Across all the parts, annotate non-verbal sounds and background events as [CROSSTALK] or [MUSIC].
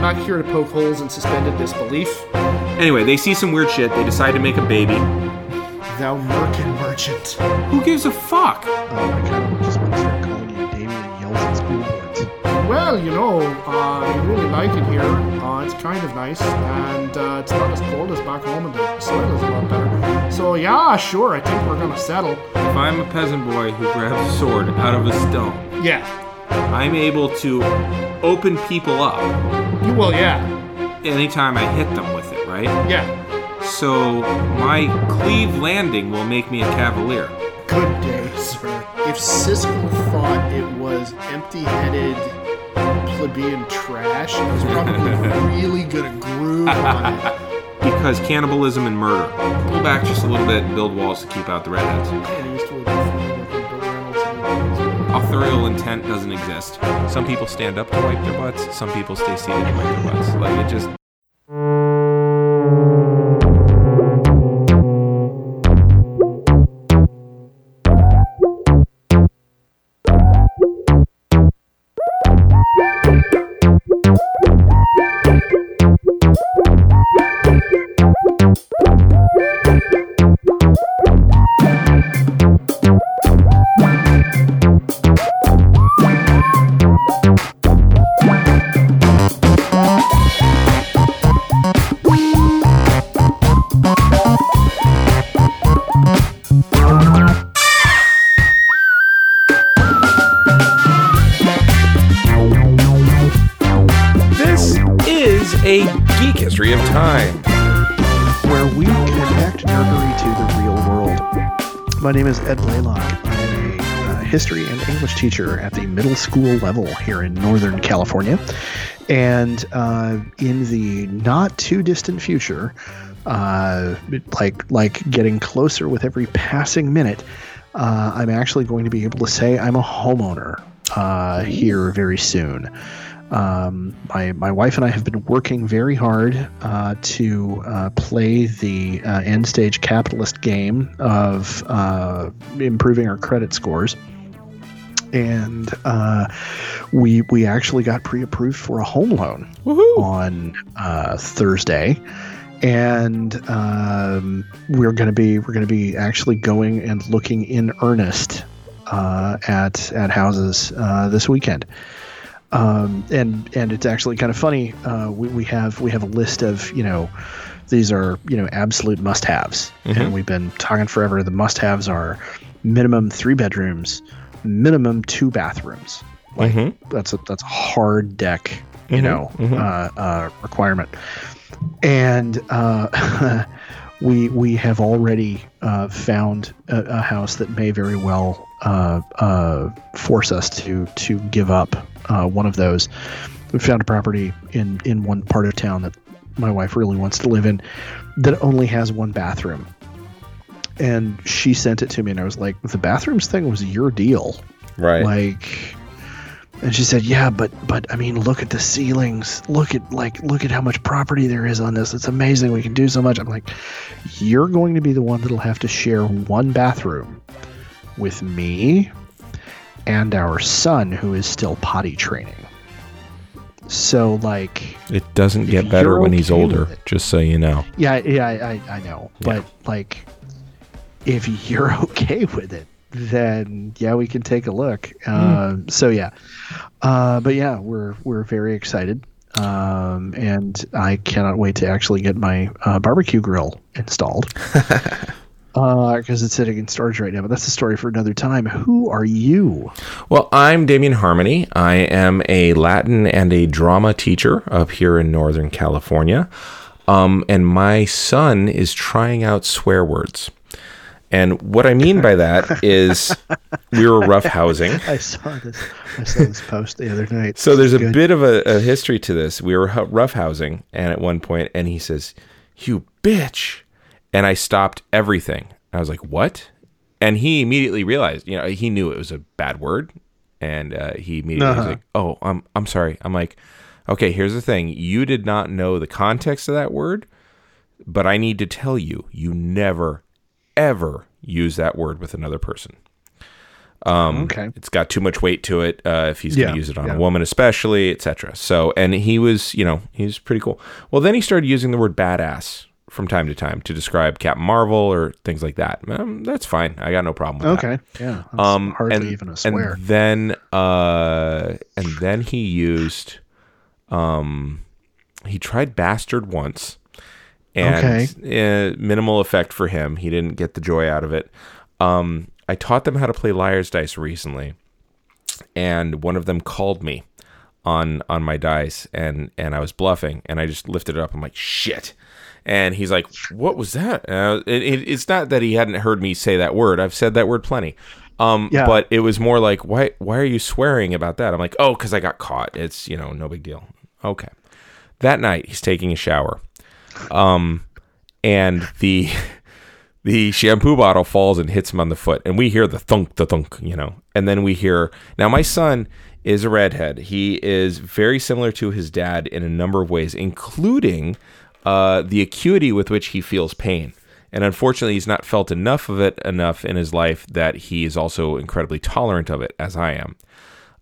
I'm not here to poke holes in suspended disbelief. Anyway, they see some weird shit. They decide to make a baby. Thou merkin merchant. Who gives a fuck? Oh my god, I just want to start calling you Damien Yells at school boards. Well, you know, uh, I really like it here. Uh, it's kind of nice, and uh, it's not as cold as back home, and the soil is a lot better. So yeah, sure, I think we're gonna settle. If I'm a peasant boy who grabs a sword out of a stone, Yeah. I'm able to open people up You will, yeah. anytime I hit them with it, right? Yeah. So my cleave landing will make me a cavalier. Good day, sir. If Siskel thought it was empty-headed plebeian trash, he was probably [LAUGHS] really gonna groove on it. [LAUGHS] Because cannibalism and murder. Pull back just a little bit and build walls to keep out the redheads. Man, Authorial intent doesn't exist. Some people stand up to wipe their butts, some people stay seated to wipe their butts. Like it just is Ed Blaylock. I'm a uh, history and English teacher at the middle school level here in Northern California. And uh, in the not too distant future, uh, like like getting closer with every passing minute, uh, I'm actually going to be able to say I'm a homeowner uh, here very soon. Um, my my wife and I have been working very hard uh, to uh, play the uh, end stage capitalist game of uh, improving our credit scores, and uh, we we actually got pre-approved for a home loan on uh, Thursday. And um, we're going to be we're going to be actually going and looking in earnest uh, at at houses uh, this weekend um, and and it's actually kind of funny. Uh, we, we have we have a list of you know these are you know absolute must-haves, and we've been talking forever. The must-haves are minimum three bedrooms, minimum two bathrooms. Like that's a that's a hard deck, you know, Uh, uh, requirement. And uh, [LAUGHS] we we have already uh, found a, a house that may very well uh, uh, force us to to give up uh, one of those. We found a property in in one part of town that my wife really wants to live in that only has one bathroom. And she sent it to me, and I was like, "The bathrooms thing was your deal, Right. like." And she said, "Yeah, but but I mean, look at the ceilings. Look at like look at how much property there is on this. It's amazing. We can do so much." I'm like, "You're going to be the one that'll have to share one bathroom with me and our son who is still potty training." So like, It doesn't get better when he's older, just so you know. yeah, yeah, I, I, I know, but like, if you're [LAUGHS] okay with it, then yeah, we can take a look. Um, so yeah, uh, but yeah, we're we're very excited, um, and I cannot wait to actually get my uh, barbecue grill installed. [LAUGHS] Because it's sitting in storage right now, but that's a story for another time. Who are you? Well, I'm Damien Harmony. I am a Latin and a drama teacher up here in Northern California. Um, and my son is trying out swear words. And what I mean by that [LAUGHS] is we were roughhousing. I saw this. I saw this post the other night. So there's a Good. bit of a, a history to this. We were roughhousing, and at one point, and he says, "You bitch," and I stopped everything. I was like, "What?" And he immediately realized, you know, he knew it was a bad word, and uh, he immediately was Uh-huh. like, "Oh, I'm I'm sorry." I'm like, "Okay, here's the thing. You did not know the context of that word, but I need to tell you, you never, ever use that word with another person." Um, Okay. It's got too much weight to it uh, if he's going to use it on yeah. a woman, especially, etc. So, and he was, you know, he's pretty cool. Well, then he started using the word badass from time to time to describe Captain Marvel or things like that. Um, that's fine. I got no problem with that. Okay. Yeah. Um, hardly and, even a swear. And then, uh, and then he used, um, he tried bastard once, and uh, minimal effect for him. He didn't get the joy out of it. Um, I taught them how to play liar's dice recently, and one of them called me on on my dice, and and I was bluffing, and I just lifted it up. I'm like, shit. And he's like, "What was that?" Uh, it, it, it's not that he hadn't heard me say that word. I've said that word plenty. Um, Yeah. but it was more like, "Why? Why are you swearing about that?" I'm like, "Oh, because I got caught. It's you know, no big deal." Okay. That night, he's taking a shower, um, and the [LAUGHS] the shampoo bottle falls and hits him on the foot, and we hear the thunk, the thunk, you know, and then we hear. Now, my son is a redhead. He is very similar to his dad in a number of ways, including uh, the acuity with which he feels pain. And unfortunately, he's not felt enough of it enough in his life that he is also incredibly tolerant of it, as I am.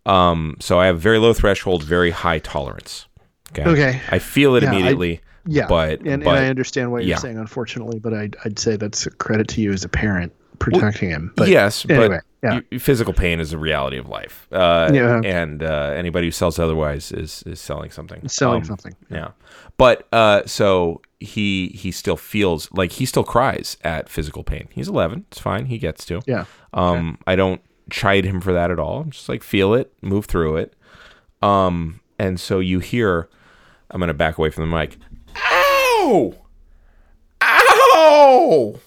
Um, so I have very low threshold, very high tolerance. Okay. Okay. I feel it Yeah, I- immediately. Yeah, but and, but and I understand what you're yeah. saying, unfortunately, but I'd, I'd say that's a credit to you as a parent protecting him. But yes, anyway, but yeah. physical pain is a reality of life. Uh, Yeah. And uh, anybody who sells otherwise is is selling something. selling Um, something. Yeah. But uh, so he he still feels like he still cries at physical pain. He's 11. It's fine. He gets to. Yeah. Um, I don't chide him for that at all. I'm just like feel it, move through it. Um, and so you hear, I'm gonna back away from the mic. Ow! Ow!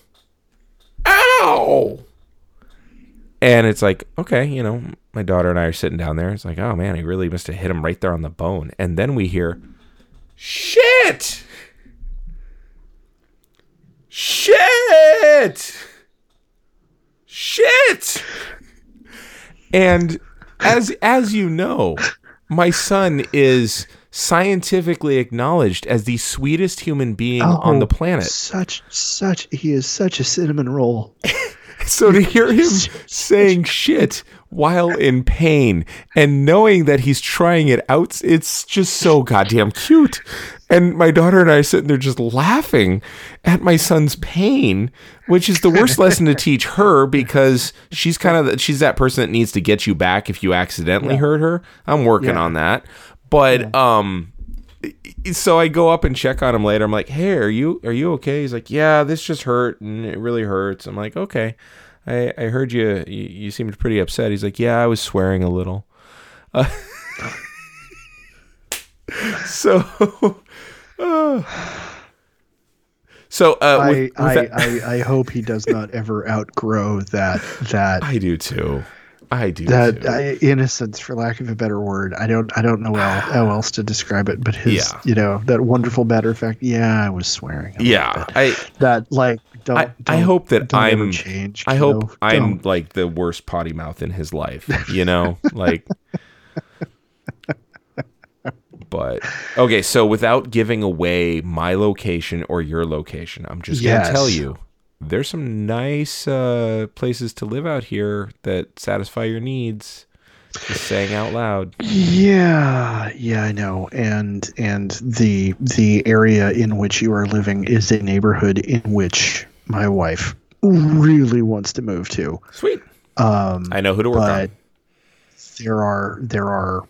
Ow! And it's like, okay, you know, my daughter and I are sitting down there. It's like, oh man, he really must have hit him right there on the bone. And then we hear, shit! Shit! Shit! And as as you know, my son is scientifically acknowledged as the sweetest human being on oh, the Oh, planet. Such, such, he is such a cinnamon roll. [LAUGHS] So to hear him saying shit while in pain and knowing that he's trying it out, it's just so goddamn cute. And my daughter and I are sitting there just laughing at my son's pain, which is the worst lesson to teach her because she's kind of she's that person that needs to get you back if you accidentally hurt her. I'm working Yeah. on that. But um so I go up and check on him later. I'm like, "Hey, are you are you okay?" He's like, "Yeah, this just hurt and it really hurts." I'm like, "Okay." I I heard you you, you seemed pretty upset. He's like, "Yeah, I was swearing a little." Uh, [LAUGHS] so uh, [LAUGHS] So uh I, with, I, that- I, I hope he does not ever outgrow that that I do too. I do that uh, innocence, for lack of a better word. I don't I don't know how, [SIGHS] how else to describe it, but his Yeah. you know that wonderful matter of fact. Yeah, I was swearing. yeah. I that like don't. I, I don't- hope that I'm change. I hope know? I'm Don't. like the worst potty mouth in his life, [LAUGHS] you know? like But okay, so without giving away my location or your location, I'm just going to tell you there's some nice uh, places to live out here that satisfy your needs. Just saying out loud. Yeah, yeah, I know. And and the the area in which you are living is a neighborhood in which my wife really wants to move to. Sweet. Um, I know who to work but on. there are there are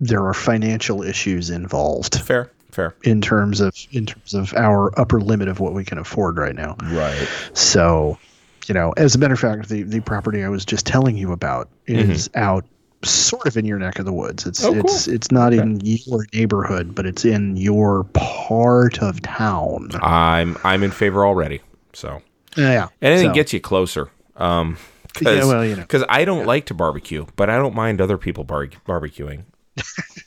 there are financial issues involved Fair, fair. in terms of in terms of our upper limit of what we can afford right now. Right. So, you know, as a matter of fact, the the property I was just telling you about is out sort of in your neck of the woods. It's Mm-hmm. Oh, cool. it's it's not in your neighborhood, but it's in your part of town. I'm I'm in favor already. So Yeah. anything So, gets you closer. Um, cause, Yeah, well, you know. I don't like to barbecue, but I don't mind other people bar- barbecuing. [LAUGHS]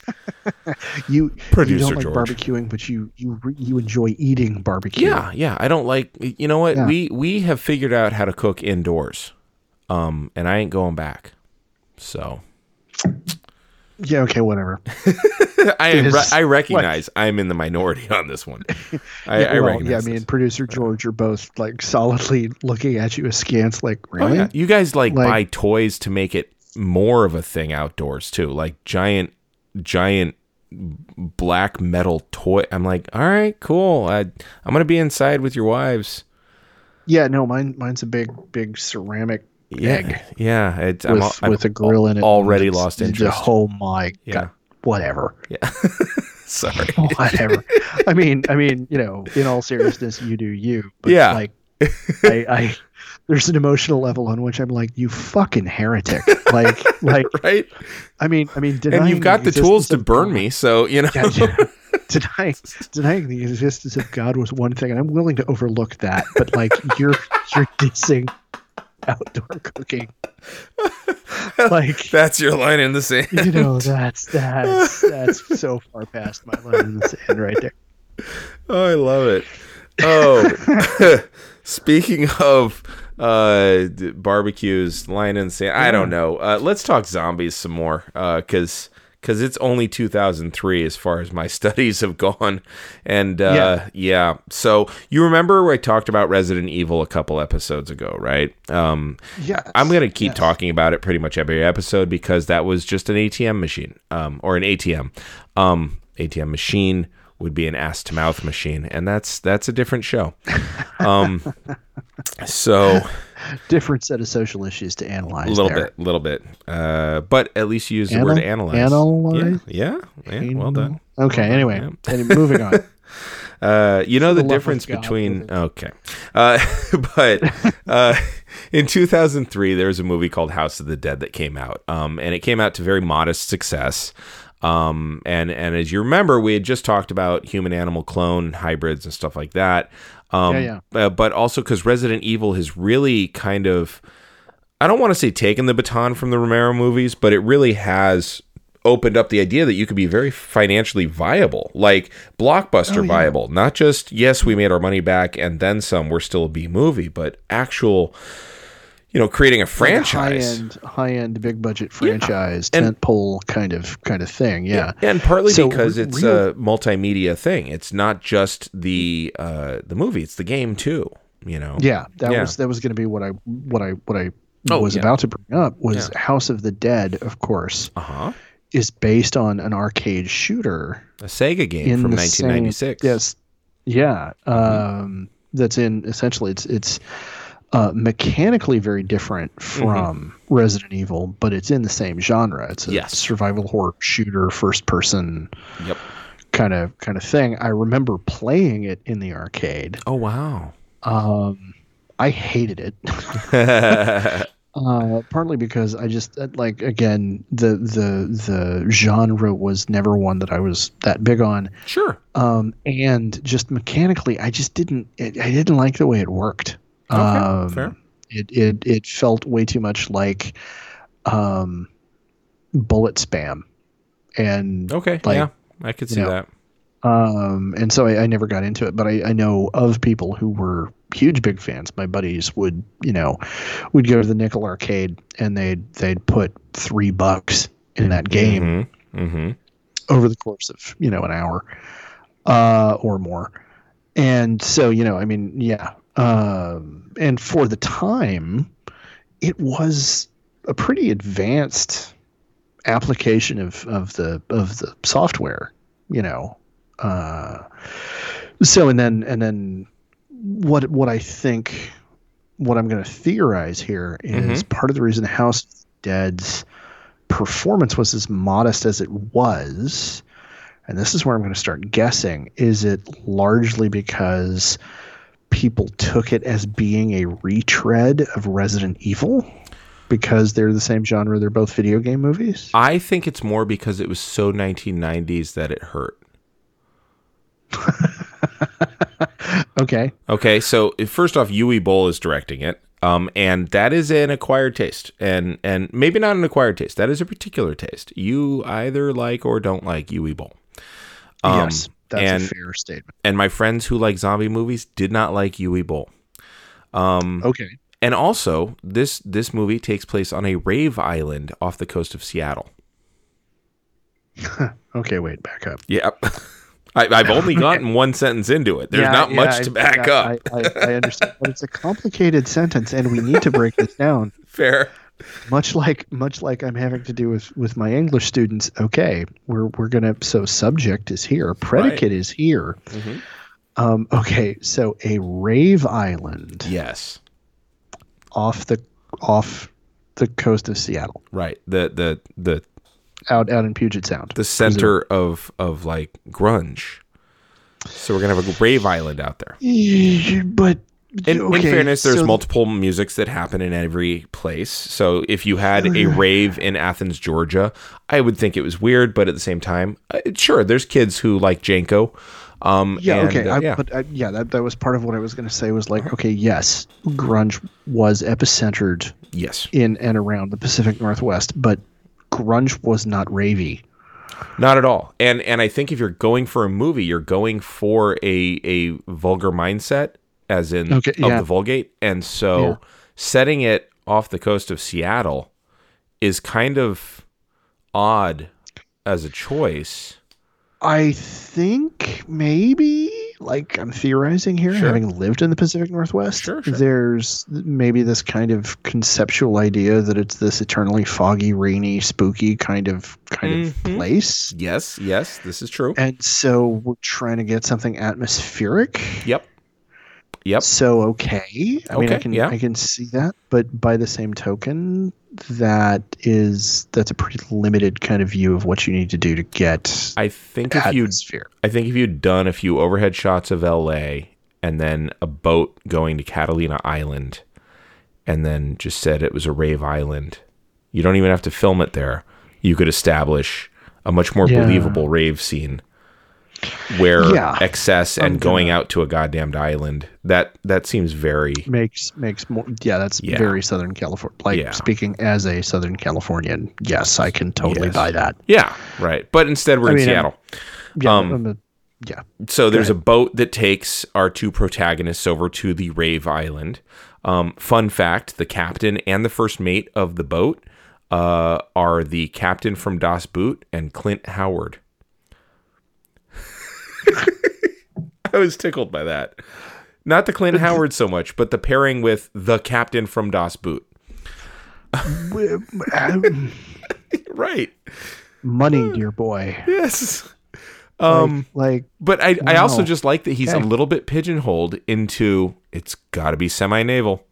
[LAUGHS] you you don't like George. barbecuing, but you you you enjoy eating barbecue. Yeah, yeah. I don't like. You know what? Yeah. We we have figured out how to cook indoors, um, and I ain't going back. So Yeah, okay, whatever. [LAUGHS] I re- I recognize I'm in the minority on this one. [LAUGHS] I, yeah, I well, recognize. yeah, I this. mean, producer George are both like solidly looking at you askance, like, Oh, yeah. You guys like, Like- buy toys to make it more of a thing outdoors too, like giant, giant black metal toy. I'm like, all right, cool. I, I'm gonna be inside with your wives. Yeah, no, mine mine's a big, big ceramic Yeah, egg yeah. It's, I'm, with, I'm with a grill in it. already lost the- interest. Oh my Yeah. god, whatever. Yeah. [LAUGHS] Sorry. [LAUGHS] whatever. I mean, I mean, you know, in all seriousness, you do you. But Yeah. Like, [LAUGHS] I, I, there's an emotional level on which I'm like, you fucking heretic. Like, [LAUGHS] like, right? I mean, I mean, And you've got the existence tools to burn God- me, so you know. Yeah, yeah. [LAUGHS] denying denying the existence of God was one thing, and I'm willing to overlook that. But like, you're you're dissing outdoor cooking. [LAUGHS] like, That's your line in the sand. you know, that's that's that's so far past my line in the sand right there. Oh, I love it. Oh, speaking of uh, barbecues, line and sand. I don't know. Uh, let's talk zombies some more, because because it's only 2003 as far as my [LAUGHS] studies have gone, and uh, yeah. Yeah. So you remember I talked about Resident Evil a couple episodes ago, right? Um, Yeah, I'm gonna keep yes. talking about it pretty much every episode because that was just an ATM machine, um, or an ATM. Um, ATM machine would be an ass to mouth machine, and that's that's a different show. Um, [LAUGHS] so different set of social issues to analyze. a little there. bit, a little bit, uh, but at least you use the word analyze. analyze? Yeah, yeah, yeah, well done. Okay. Anyway, Yeah. any- moving on. [LAUGHS] Uh, you know the, the difference between okay, uh, [LAUGHS] but uh, in 2003 there was a movie called House of the Dead that came out, um, and it came out to very modest success. Um, and and as you remember, we had just talked about human animal clone hybrids and stuff like that. Um, Yeah, Uh, but also because Resident Evil has really kind of I don't want to say taken the baton from the Romero movies, but it really has opened up the idea that you could be very financially viable, like blockbuster Oh, yeah. viable. Not just yes, we made our money back and then some. We're still a B movie, but actual, you know, creating a franchise. high end, high end, big budget franchise, And- tent pole kind of kind of thing. Yeah. and partly So, because re- it's real- a multimedia thing. It's not just the uh, the movie; it's the game too. You know. Yeah, that Yeah. was that was going to be what I what I what I Oh, was yeah. about to bring up was House of the Dead, of course, Uh huh. is based on an arcade shooter A Sega game from 1996. Same, yes, yeah, Mm-hmm. um, that's in essentially it's it's uh, mechanically very different Mm-hmm. from Resident Evil, but it's in the same genre. It's a Yes. survival horror shooter, first person Yep. kind of kind of thing. I remember playing it in the arcade. Oh wow. Um, I hated it. [LAUGHS] [LAUGHS] Uh, partly because I just uh, like again the the the genre was never one that I was that big on, sure. um, and just mechanically I just didn't it, I didn't like the way it worked. Okay, um, fair. It it it felt way too much like um, bullet spam, and Okay. like, yeah, I could see know, that. um, and so I, I never got into it, but I, I know of people who were huge big fans. My buddies would, you know, would go to the nickel arcade and they'd they'd put three bucks in that game Mm-hmm. Mm-hmm. over the course of you know an hour uh, or more. And so you know, I mean, yeah. Um, and for the time, it was a pretty advanced application of, of the of the software. You know, uh, so and then and then what what I think what I'm going to theorize here is part of the reason House Dead's performance was as modest as it was, and this is where I'm going to start guessing, is it largely because people took it as being a retread of Resident Evil? Because they're the same genre, they're both video game movies. I think it's more because it was so 1990s that it hurt. [LAUGHS] Okay. Okay, so first off, Uwe Boll is directing it, um, and that is an acquired taste, and and maybe not an acquired taste. That is a particular taste. You either like or don't like Uwe Boll. Um, yes, that's and a fair statement. and my friends who like zombie movies did not like Uwe Boll. Um, Okay. and also this this movie takes place on a rave island off the coast of Seattle. [LAUGHS] Okay, wait, back up. Yep. [LAUGHS] I, I've only [LAUGHS] gotten one sentence into it. There's Yeah, not yeah, much I- to back yeah, up. I, I, I understand, but it's a complicated sentence, and we need to break this down. Fair. Much like much like I'm having to do with with my English students. Okay, we're we're gonna so subject is here, predicate is here. Mhm. Um, okay, so a rave island Yes. off the off the coast of Seattle, Right. The the the out out in Puget Sound. the center of of like grunge. So we're gonna have a rave island out there. But In, in fairness, there's so- multiple musics that happen in every place. So if you had a rave in Athens, Georgia, I would think it was weird. But at the same time, uh, sure, there's kids who like JNCO. Um, Yeah, and, okay, uh, I, yeah, but I, yeah, that that was part of what I was going to say. Was like, okay, yes, grunge was epicentered yes, in and around the Pacific Northwest, but grunge was not ravey. not at all. And and I think if you're going for a movie, you're going for a a vulgar mindset, as in Okay, of yeah. the Vulgate. And so Yeah. setting it off the coast of Seattle is kind of odd as a choice. I think maybe, like I'm theorizing here, Sure. having lived in the Pacific Northwest, Sure, sure. there's maybe this kind of conceptual idea that it's this eternally foggy, rainy, spooky kind of kind Mhm. of place. Yes, yes, this is true. And so we're trying to get something atmospheric. Yep. Yep. So okay, I mean, I Okay, can yeah. I can see that, but by the same token, that is that's a pretty limited kind of view of what you need to do to get I think if you I think if you'd done a few overhead shots of LA and then a boat going to Catalina Island and then just said it was a rave island, you don't even have to film it there. You could establish a much more Yeah. believable rave scene where Yeah. excess and I'm going out to a goddamned island. That that seems very makes makes more yeah that's Yeah. very southern california like Yeah. speaking as a southern californian yes i can totally Yes. buy that Yeah, right. But instead we're I in mean, I'm- Seattle. yeah Um, I'm a- yeah So there's a boat that takes our two protagonists over to the Rave Island. Um, fun fact: the captain and the first mate of the boat uh, are the captain from Das Boot and Clint Howard. [LAUGHS] I was tickled by that. Not the Clint Howard so much, but the pairing with the captain from Das Boot. [LAUGHS] Right. money dear boy Yes. Um. like But I, I also just like that he's a little bit pigeonholed into it's got to be semi-naval.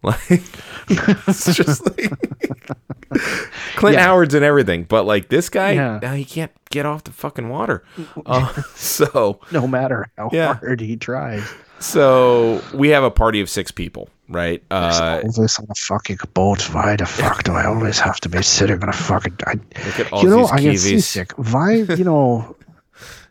[LAUGHS] Like it's just like [LAUGHS] Clint Yeah. Howard's and everything, but like this guy, Yeah. he can't get off the fucking water. Uh, [LAUGHS] so no matter how Yeah. hard he tries so we have a party of six people, right? Uh, always on a fucking boat why the fuck do i always have to be sitting on a fucking I, look at all you know these i get seasick why you know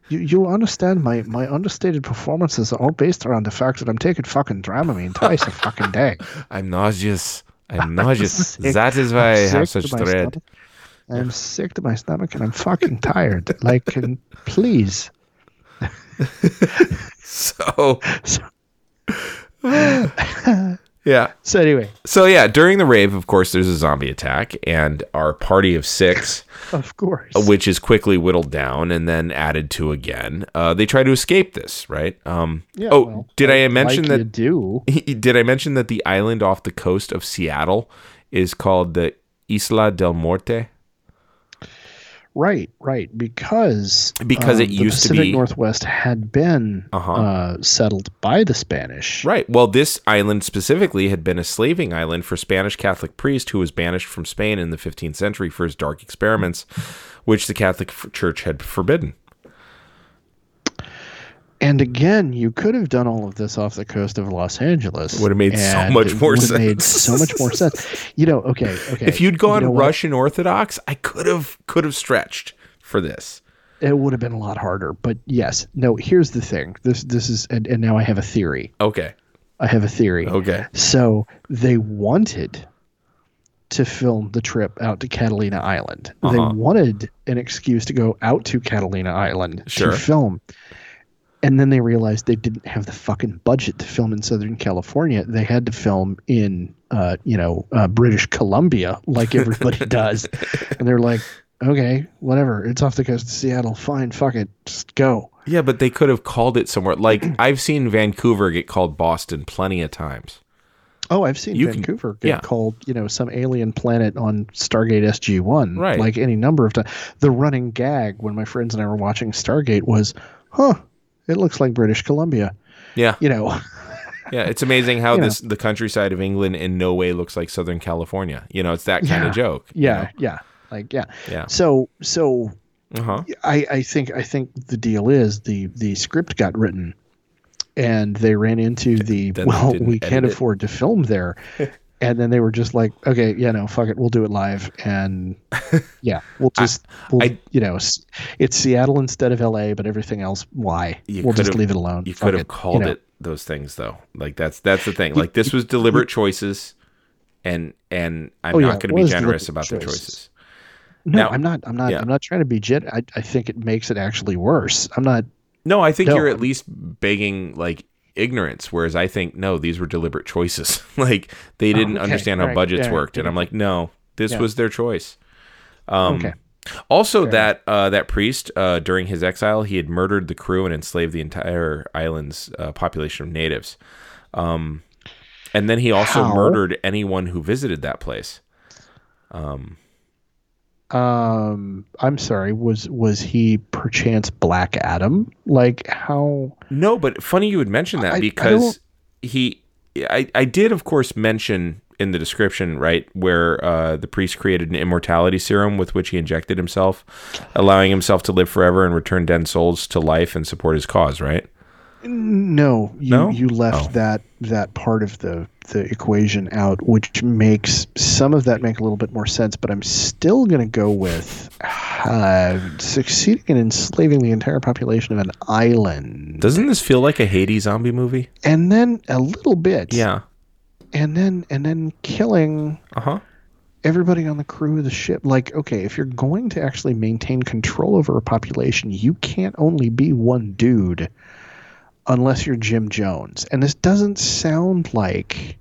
you, you understand my, my understated performances are all based around the fact that I'm taking fucking Dramamine twice a fucking day. [LAUGHS] I'm nauseous. [LAUGHS] I'm nauseous. sick. that is why I I'm have such dread. I'm sick to my stomach and I'm fucking tired. Like, can, please. [LAUGHS] So So, yeah. so anyway, So yeah, during the rave, of course, there's a zombie attack, and our party of six, [LAUGHS] of course. which is quickly whittled down and then added to again, uh, they try to escape this, right? Um, Yeah, oh, well, did I like- mention like that? do? [LAUGHS] Did I mention that the island off the coast of Seattle is called the Isla del Morte? Right, right. Because Because it the used to be Northwest had been Uh-huh. uh, settled by the Spanish. Right. Well, this island specifically had been a slaving island for Spanish Catholic priest who was banished from Spain in the 15th century for his dark experiments, which the Catholic Church had forbidden. And again, you could have done all of this off the coast of Los Angeles. Would have made so much it more would have Made so much more sense. You know, okay, [LAUGHS] okay. If you'd gone you know what? Russian Orthodox, I could have could have stretched for this. it would have been a lot harder. But yes, no. Here's the thing. This this is and, and now I have a theory. Okay. I have a theory. Okay. So they wanted to film the trip out to Catalina Island. Uh-huh. They wanted an excuse to go out to Catalina Island Sure. to film. And then they realized they didn't have the fucking budget to film in Southern California. They had to film in, uh, you know, uh, British Columbia, like everybody [LAUGHS] does. And they're like, okay, whatever. It's off the coast of Seattle. Fine, fuck it, just go. Yeah, but they could have called it somewhere. Like [CLEARS THROAT] I've seen Vancouver get called Boston plenty of times. Oh, I've seen You can- Vancouver get yeah. called, you know, some alien planet on Stargate SG One, Right. Like any number of times. The running gag when my friends and I were watching Stargate was, "Huh, it looks like British Columbia." Yeah, You know, [LAUGHS] yeah. It's amazing how [LAUGHS] You know. this the countryside of England in no way looks like Southern California. You know, it's that kind Yeah. of joke. you yeah, yeah, like yeah. Yeah. So, so Uh huh. I, I think I think the deal is the the script got written, and they ran into the Then well, we can't edit it. afford to film there, [LAUGHS] and then they were just like, okay, yeah, no, fuck it, we'll do it live, and [LAUGHS] yeah, we'll just, we'll, I- you know, it's Seattle instead of L.A., but everything else, why? We'll just leave it alone. You could have it, called you know. it those things though. Like that's that's the thing. Like this was deliberate choices, and and I'm Oh, not yeah, going to be generous about the choices. No, Now- I'm not. I'm not. Yeah. I'm not trying to be jet. I, I think it makes it actually worse. I'm not. No, I think No, you're at least begging like ignorance, whereas I think no, these were deliberate choices. [LAUGHS] like they didn't okay. understand how Alright, budgets yeah, worked, and I'm like, no, this Yeah. was their choice. Um, Okay. Also, that uh, that priest uh, during his exile, he had murdered the crew and enslaved the entire island's uh, population of natives. Um, and then he also How? murdered anyone who visited that place. Um, I'm sorry. Was was he perchance Black Adam? Like how? No, but funny you would mention that I- I because he, I, I did of course mention in the description right where uh, the priest created an immortality serum with which he injected himself, allowing himself to live forever and return dead souls to life and support his cause. Right? No, you No? you left Oh. that that part of the the equation out, which makes some of that make a little bit more sense. But I'm still going to go with uh, succeeding in enslaving the entire population of an island, Doesn't this feel like a Haiti zombie movie? and then a little bit, Yeah. and then and then killing Uh huh. everybody on the crew of the ship. Like, okay, if you're going to actually maintain control over a population, you can't only be one dude unless you're Jim Jones. And this doesn't sound like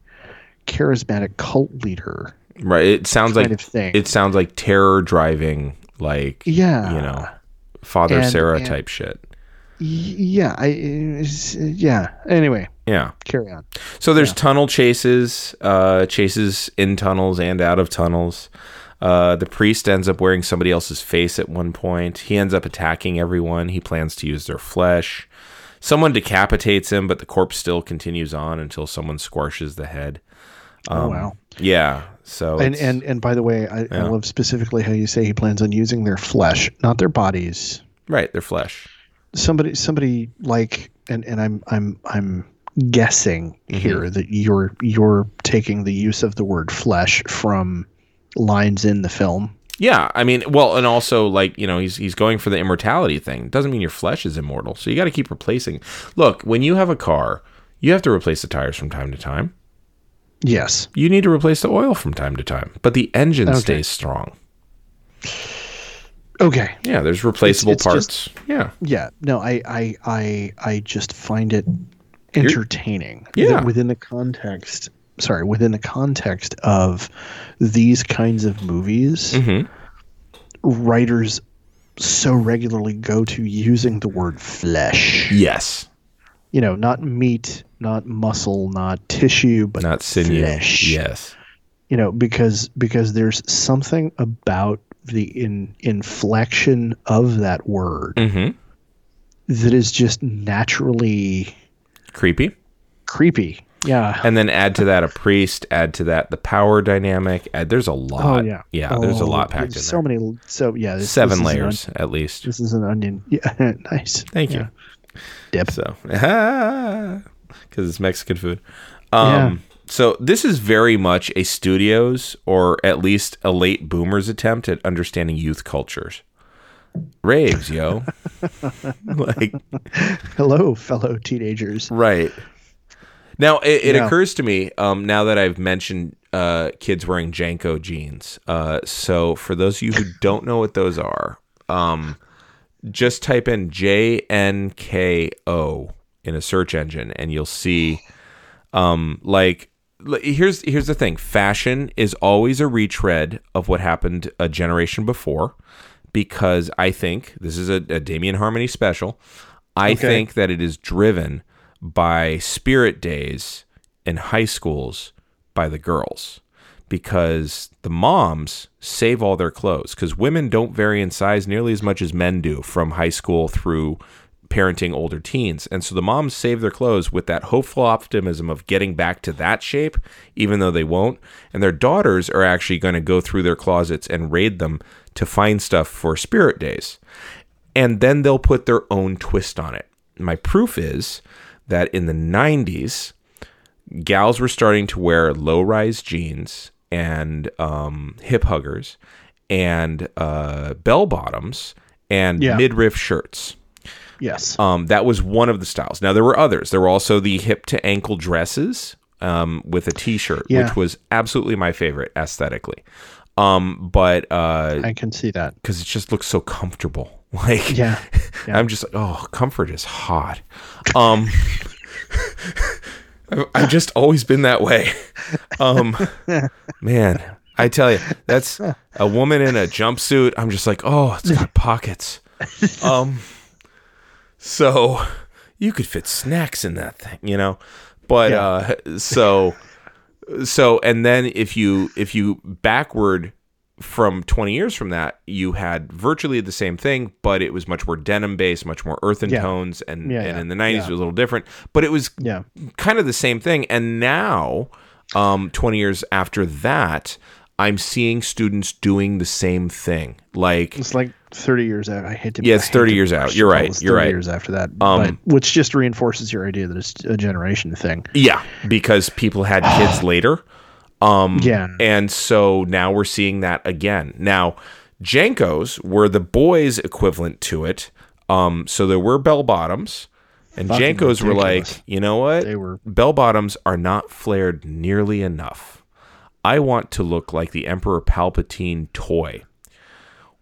charismatic cult leader Right. It sounds kind like of thing. it sounds like terror driving, like yeah. you know, Father And- Sarah and- type shit. Yeah. I, yeah. Anyway, Yeah. carry on. So there's tunnel chases, uh, chases in tunnels and out of tunnels. Uh, the priest ends up wearing somebody else's face at one point. He ends up attacking everyone. He plans to use their flesh. Someone decapitates him, but the corpse still continues on until someone squashes the head. oh, wow. Yeah. So And, and and by the way, I, I love specifically how you say he plans on using their flesh, not their bodies. right, their flesh. somebody somebody like and and I'm I'm I'm guessing Mm-hmm. here that you're you're taking the use of the word flesh from lines in the film. Yeah, I mean, well, and also like you know, he's he's going for the immortality thing. Doesn't mean your flesh is immortal, so you got to keep replacing. Look, when you have a car, you have to replace the tires from time to time. Yes. You need to replace the oil from time to time, but the engine Okay. stays strong. Okay. Yeah, there's replaceable it's parts. yeah, Yeah. No, I I I I just find it entertaining. Yeah. that within the context sorry, within the context of these kinds of movies, Mhm. writers so regularly go to using the word flesh. yes, you know, not meat, not muscle, not tissue, but not sinew. flesh. Yes, You know, because because there's something about the in inflection of that word hmm that is just naturally creepy. creepy. Yeah. And then add to that a priest. Add to that the power dynamic. Add, there's a lot. Oh yeah. yeah. there's a Oh, lot packed in there. So many. So yeah. This, Seven this layers at least. this is an onion. [LAUGHS] Yeah. nice. Thank Yeah. you. Dip. So, [LAUGHS] because it's Mexican food. Um, So this is very much a studio's or at least a late boomers attempt at understanding youth cultures. Raves, yo. [LAUGHS] like, Hello, fellow teenagers. right. Now, it, it Yeah. occurs to me um, now that I've mentioned uh, kids wearing JNCO jeans. Uh, so, for those of you who [LAUGHS] don't know what those are, um, just type in J N K O in a search engine, and you'll see, um, like here's here's the thing. Fashion is always a retread of what happened a generation before, because I think this is a, a Damien Harmony special. I Okay. think that it is driven by spirit days in high schools by the girls because the moms save all their clothes because women don't vary in size nearly as much as men do from high school through parenting older teens. And so the moms save their clothes with that hopeful optimism of getting back to that shape, even though they won't. And their daughters are actually going to go through their closets and raid them to find stuff for spirit days. And then they'll put their own twist on it. My proof is that in the 90s, gals were starting to wear low rise jeans and um, hip huggers and uh, bell bottoms and Yeah. midriff shirts. Yes. Um, that was one of the styles. Now there were others. There were also the hip to ankle dresses um, with a t-shirt, Yeah. which was absolutely my favorite aesthetically. Um, but uh, I can see that. because it just looks so comfortable. [LAUGHS] Like, Yeah. Yeah. I'm just like, oh, comfort is hot. Um, [LAUGHS] I've- I've just always been that way. [LAUGHS] Um, man, I tell you, that's a woman in a jumpsuit. I'm just like, oh, it's got pockets. Um, so you could fit snacks in that thing, you know. But uh, so so and then if you if you backward from 20 years from that you had virtually the same thing but it was much more denim based much more earthen Yeah. tones and Yeah, and yeah, in the 90s yeah. it was a little different but it was Yeah. kind of the same thing and now um 20 years after that i'm seeing students doing the same thing like It's like 30 years out. I hate to. Yeah, it's 30 years out. You're right. You're right. Years after that, Um, but, which just reinforces your idea that it's a generation thing. Yeah, because people had kids [SIGHS] later. Um, Yeah. And so now we're seeing that again. Now, JNCOs were the boys' equivalent to it. Um, so there were bell bottoms, and Fucking JNCOs were like, you know what? They were- bell bottoms are not flared nearly enough. I want to look like the Emperor Palpatine toy,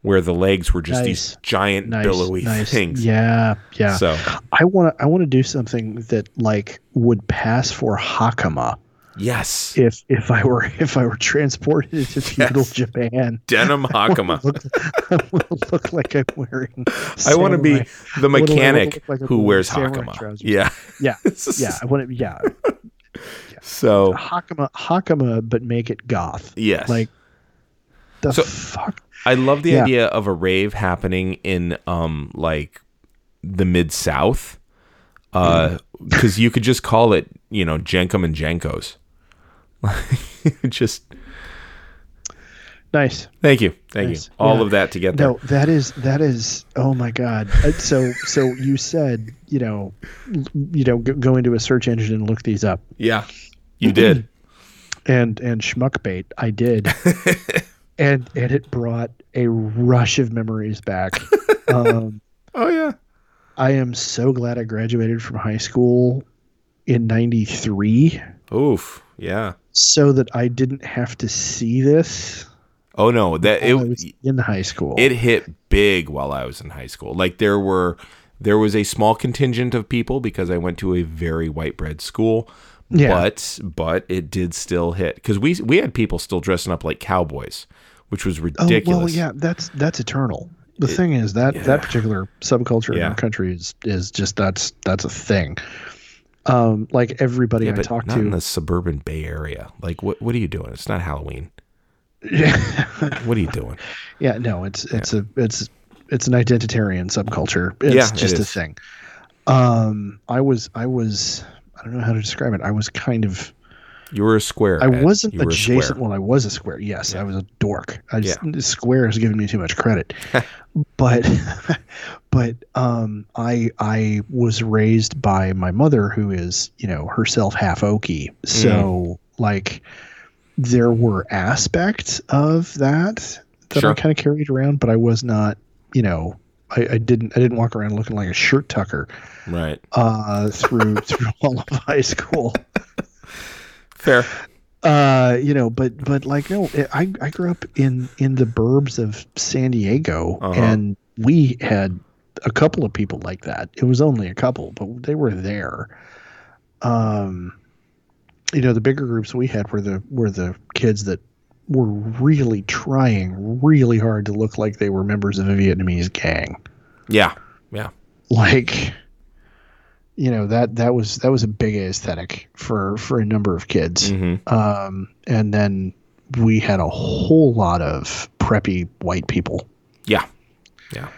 where the legs were just these giant Nice, billowy nice. things. Yeah, yeah. So I want to. I want to do something that like would pass for hakama yes, if if I were [LAUGHS] if I were transported to feudal Japan. denim hakama. Look, I look like I'm wearing. I want to be the mechanic like who wears hakama. trousers? Yeah. Yeah, [LAUGHS] yeah. I want to. Yeah, So hakama, hakama, but make it goth. yes, Like the So- fuck. I love the Yeah. idea of a rave happening in um like the mid South, uh, because you could just call it you know Jenkem and JNCOs. [LAUGHS] just Nice. thank you, thank Nice. you. All Yeah. of that together. No, that is that is. Oh my god. Uh, So so you said you know, you know, go, go into a search engine and look these up. Yeah, you did. [CLEARS THROAT] [LAUGHS] and and schmuckbait i did and and it brought a rush of memories back [LAUGHS] um oh yeah. i am so glad i graduated from high school in 93 Oof. Yeah. So that i didn't have to see this Oh no, that it was in high school it hit big while I was in high school. Like there were there was a small contingent of people because I went to a very white bread school. Yeah. But but it did still hit because we we had people still dressing up like cowboys, which was oh ridiculous. well yeah that's that's eternal the thing is that that particular subculture in our country is is just that's that's a thing um like everybody Yeah, i talk not in the suburban Bay Area. Like what what are you doing? It's not Halloween. yeah [LAUGHS] What are you doing? Yeah, no, it's it's a it's it's an identitarian subculture. It's Yeah, it just a thing. Um, I was I was I don't know how to describe it. I was kind of You were a square. I Ed. wasn't adjacent. Well, I was a square. Yes, I was a dork. I just, Yeah. Square has given me too much credit. [LAUGHS] but [LAUGHS] but um, I I was raised by my mother, who is you know herself half Okie. So Mm. like there were aspects of that that Sure. I kind of carried around, but I was not you know. I, I didn't. I didn't walk around looking like a shirt tucker Right. uh, through [LAUGHS] through all of high school Fair. Uh you know but but like no i i grew up in in the burbs of san diego Uh-huh. and we had a couple of people like that it was only a couple but they were there um you know, the bigger groups we had were the were the kids that were really trying really hard to look like they were members of a Vietnamese gang. Yeah. Yeah. Like you know that that was that was a big aesthetic for for a number of kids Mhm. um and then we had a whole lot of preppy white people Yeah. Yeah.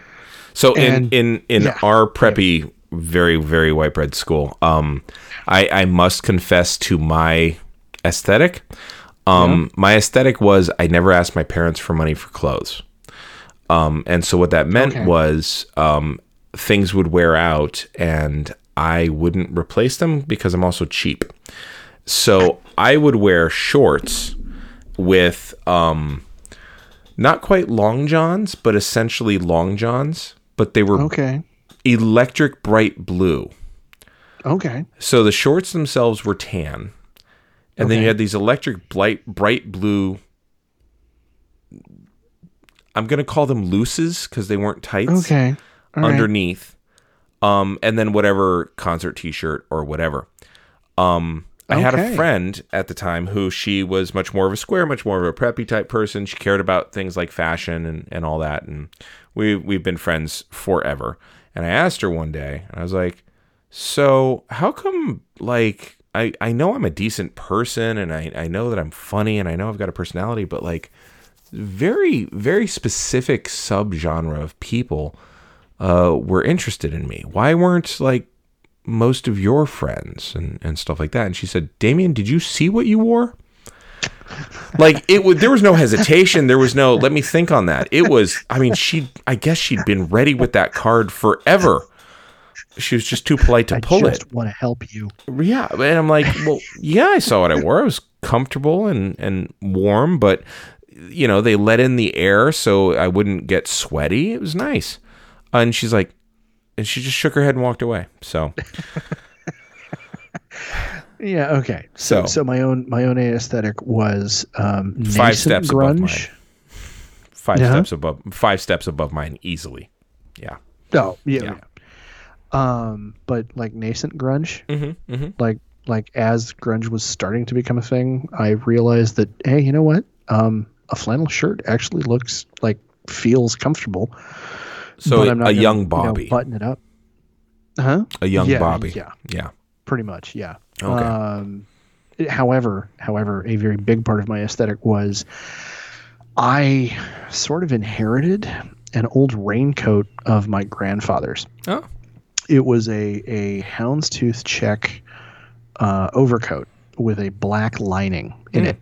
So And- in in in yeah. our preppy very very white bread school, um I I must confess to my aesthetic. Um my aesthetic was I never asked my parents for money for clothes. Um and so what that meant Okay. was um things would wear out and I wouldn't replace them because I'm also cheap. So I would wear shorts with um not quite long johns, but essentially long johns, but they were okay electric bright blue. okay So the shorts themselves were tan. And then you had these electric bright bright blue I'm going to call them looses cuz they weren't tights okay All right. Um and then whatever concert t-shirt or whatever. Um I had a friend at the time who she was much more of a square, much more of a preppy type person. She cared about things like fashion and, and all that. And we we've been friends forever. And I asked her one day, and I was like, So how come like I, I know I'm a decent person and I, I know that I'm funny and I know I've got a personality, but like very, very specific subgenre of people uh, were interested in me. Why weren't like most of your friends and, and stuff like that? And she said, Damien, did you see what you wore? like it would there was no hesitation there was no let me think on that it was i mean she i guess she'd been ready with that card forever she was just too polite to I pull just it want to help you. yeah and i'm like well yeah i saw what i wore i was comfortable and and warm but you know they let in the air so i wouldn't get sweaty it was nice and she's like and she just shook her head and walked away so [LAUGHS] Yeah. Okay. So- So, so my own my own aesthetic was um, Five nascent steps above grunge. mine. five Yeah. steps above five steps above mine easily yeah Oh, yeah, Yeah. yeah. Um, but like nascent grunge, mm-hmm, mm-hmm. like like as grunge was starting to become a thing, I realized that hey, you know what? Um, a flannel shirt actually looks like feels comfortable. So but a I'm not gonna, young you know, bobby button it up. Huh? a young Yeah, bobby yeah. yeah Pretty much, yeah. Okay. Um, it- however, however, a very big part of my aesthetic was I sort of inherited an old raincoat of my grandfather's. oh It was a a houndstooth check uh, overcoat with a black lining in Hmm. it,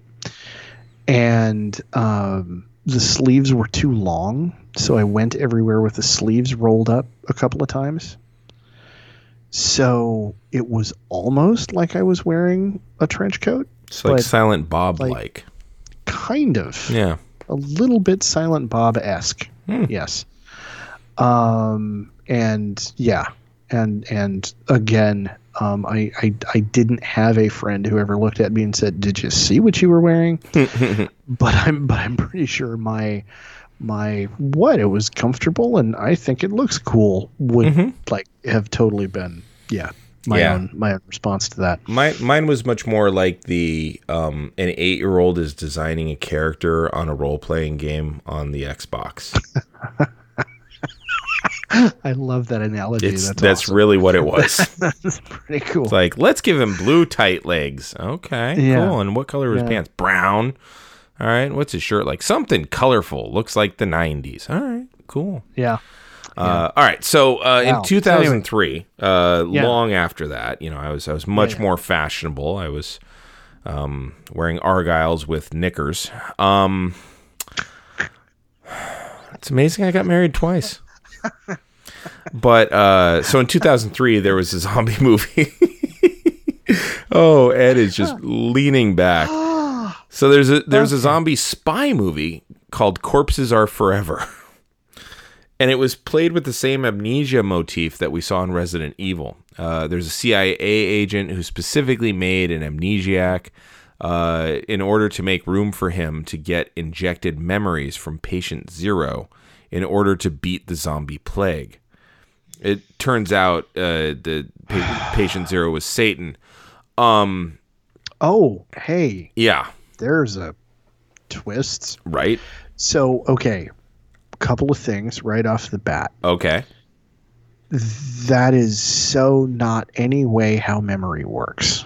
and um, the sleeves were too long, so I went everywhere with the sleeves rolled up a couple of times. So it was almost like I was wearing a trench coat, it's like silent bob like, kind of yeah a little bit Silent Bob esque. Hmm. Yes. Um, and yeah, and and again, um, I, I I didn't have a friend who ever looked at me and said, "Did you see what you were wearing?" [LAUGHS] but I'm but I'm pretty sure my my what it was comfortable and I think it looks cool would Mhm. like have totally been yeah my Yeah. own my own response to that. My, mine was much more like the um, an eight year old is designing a character on a role playing game on the Xbox. [LAUGHS] I love that analogy. It's that's that's, awesome. really what it [LAUGHS] was. that's pretty cool. It's like let's give him blue tight legs. Okay, Yeah. cool. And what color his Yeah. pants? Brown. All right. What's his shirt like? Something colorful. Looks like the '90s. All right. Cool. yeah. Uh, all right. So uh, Wow. in 2003, uh, Yeah. long after that, you know, I was I was much yeah. more fashionable. I was um, wearing argyles with knickers. Um, it's amazing I got married twice. [LAUGHS] but uh, so in 2003, there was a zombie [LAUGHS] movie. oh, Ed is just leaning back. So there's a there's a zombie spy movie called Corpses Are Forever. And it was played with the same amnesia motif that we saw in Resident Evil. Uh, there's a CIA agent who specifically made an amnesiac uh, in order to make room for him to get injected memories from patient zero in order to beat the zombie plague. It turns out uh, the pa- patient zero was Satan. Um, Oh, hey, Yeah, there's a twist. right. So, okay, couple of things right off the bat. Okay. That is so not any way how memory works,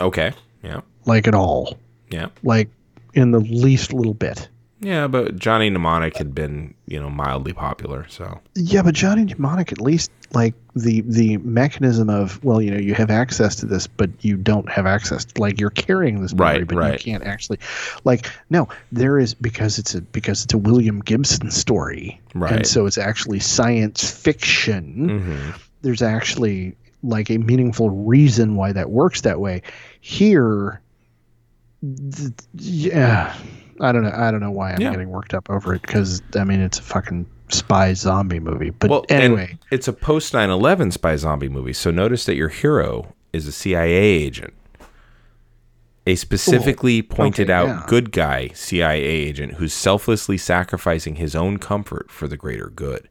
Okay. Yeah. like at all, Yeah. like in the least little bit. Yeah, but Johnny Mnemonic had been, you know, mildly popular, so Yeah, but Johnny Mnemonic, at least like the the mechanism of well, you know, you have access to this, but you don't have access. like you're carrying this memory, Right, but right. you can't actually. Like no, there is because it's a because it's a William Gibson story, Right. And so it's actually science fiction. Mhm. There's actually like a meaningful reason why that works that way. Here, th- yeah. I don't know. I don't know why I'm Yeah. getting worked up over it because I mean it's a fucking spy zombie movie. But Well, anyway, it's a post 9/11 spy zombie movie. So notice that your hero is a CIA agent. A specifically pointed okay, out yeah. good guy CIA agent who's selflessly sacrificing his own comfort for the greater good.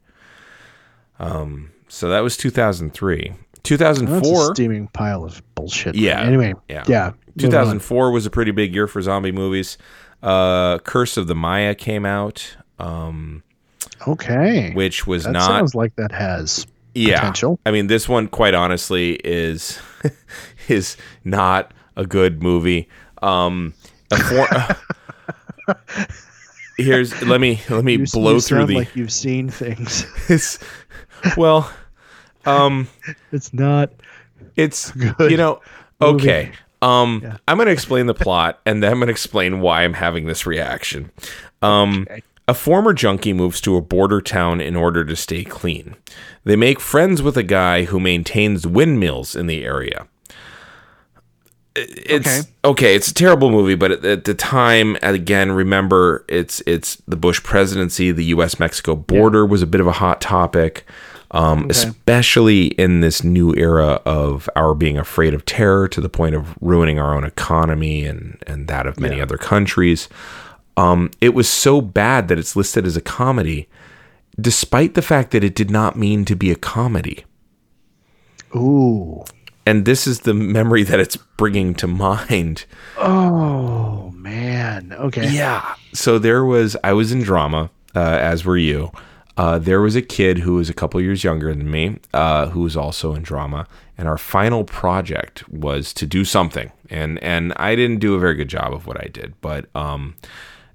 Um, so that was 2003. that's a 2004 steaming pile of bullshit. Yeah, Anyway, yeah. yeah. 2004 was a pretty big year for zombie movies. Uh, Curse of the Maya came out, um, Okay. which was that not sounds like that has yeah. potential. I mean, this one, quite honestly, is [LAUGHS] is not a good movie. Um, a for- [LAUGHS] here's let me let me You, blow you through sound the like you've seen things. [LAUGHS] this. Well, um, it's not. it's Good you know movie. Um, Yeah. I'm going to explain the plot, [LAUGHS] and then I'm going to explain why I'm having this reaction. Um, Okay. A former junkie moves to a border town in order to stay clean. They make friends with a guy who maintains windmills in the area. It's Okay. okay. It's a terrible movie, but at, at the time, again, remember it's it's the Bush presidency. The U.S. Mexico border was a bit of a hot topic, um, especially in this new era of our being afraid of terror to the point of ruining our own economy and and that of many other countries. Um, it was so bad that it's listed as a comedy, despite the fact that it did not mean to be a comedy. Ooh. And this is the memory that it's bringing to mind. Oh man. Okay. Yeah. So there was, I was in drama, uh, as were you. Uh, there was a kid who was a couple years younger than me, uh, who was also in drama, and our final project was to do something. And and I didn't do a very good job of what I did, but um,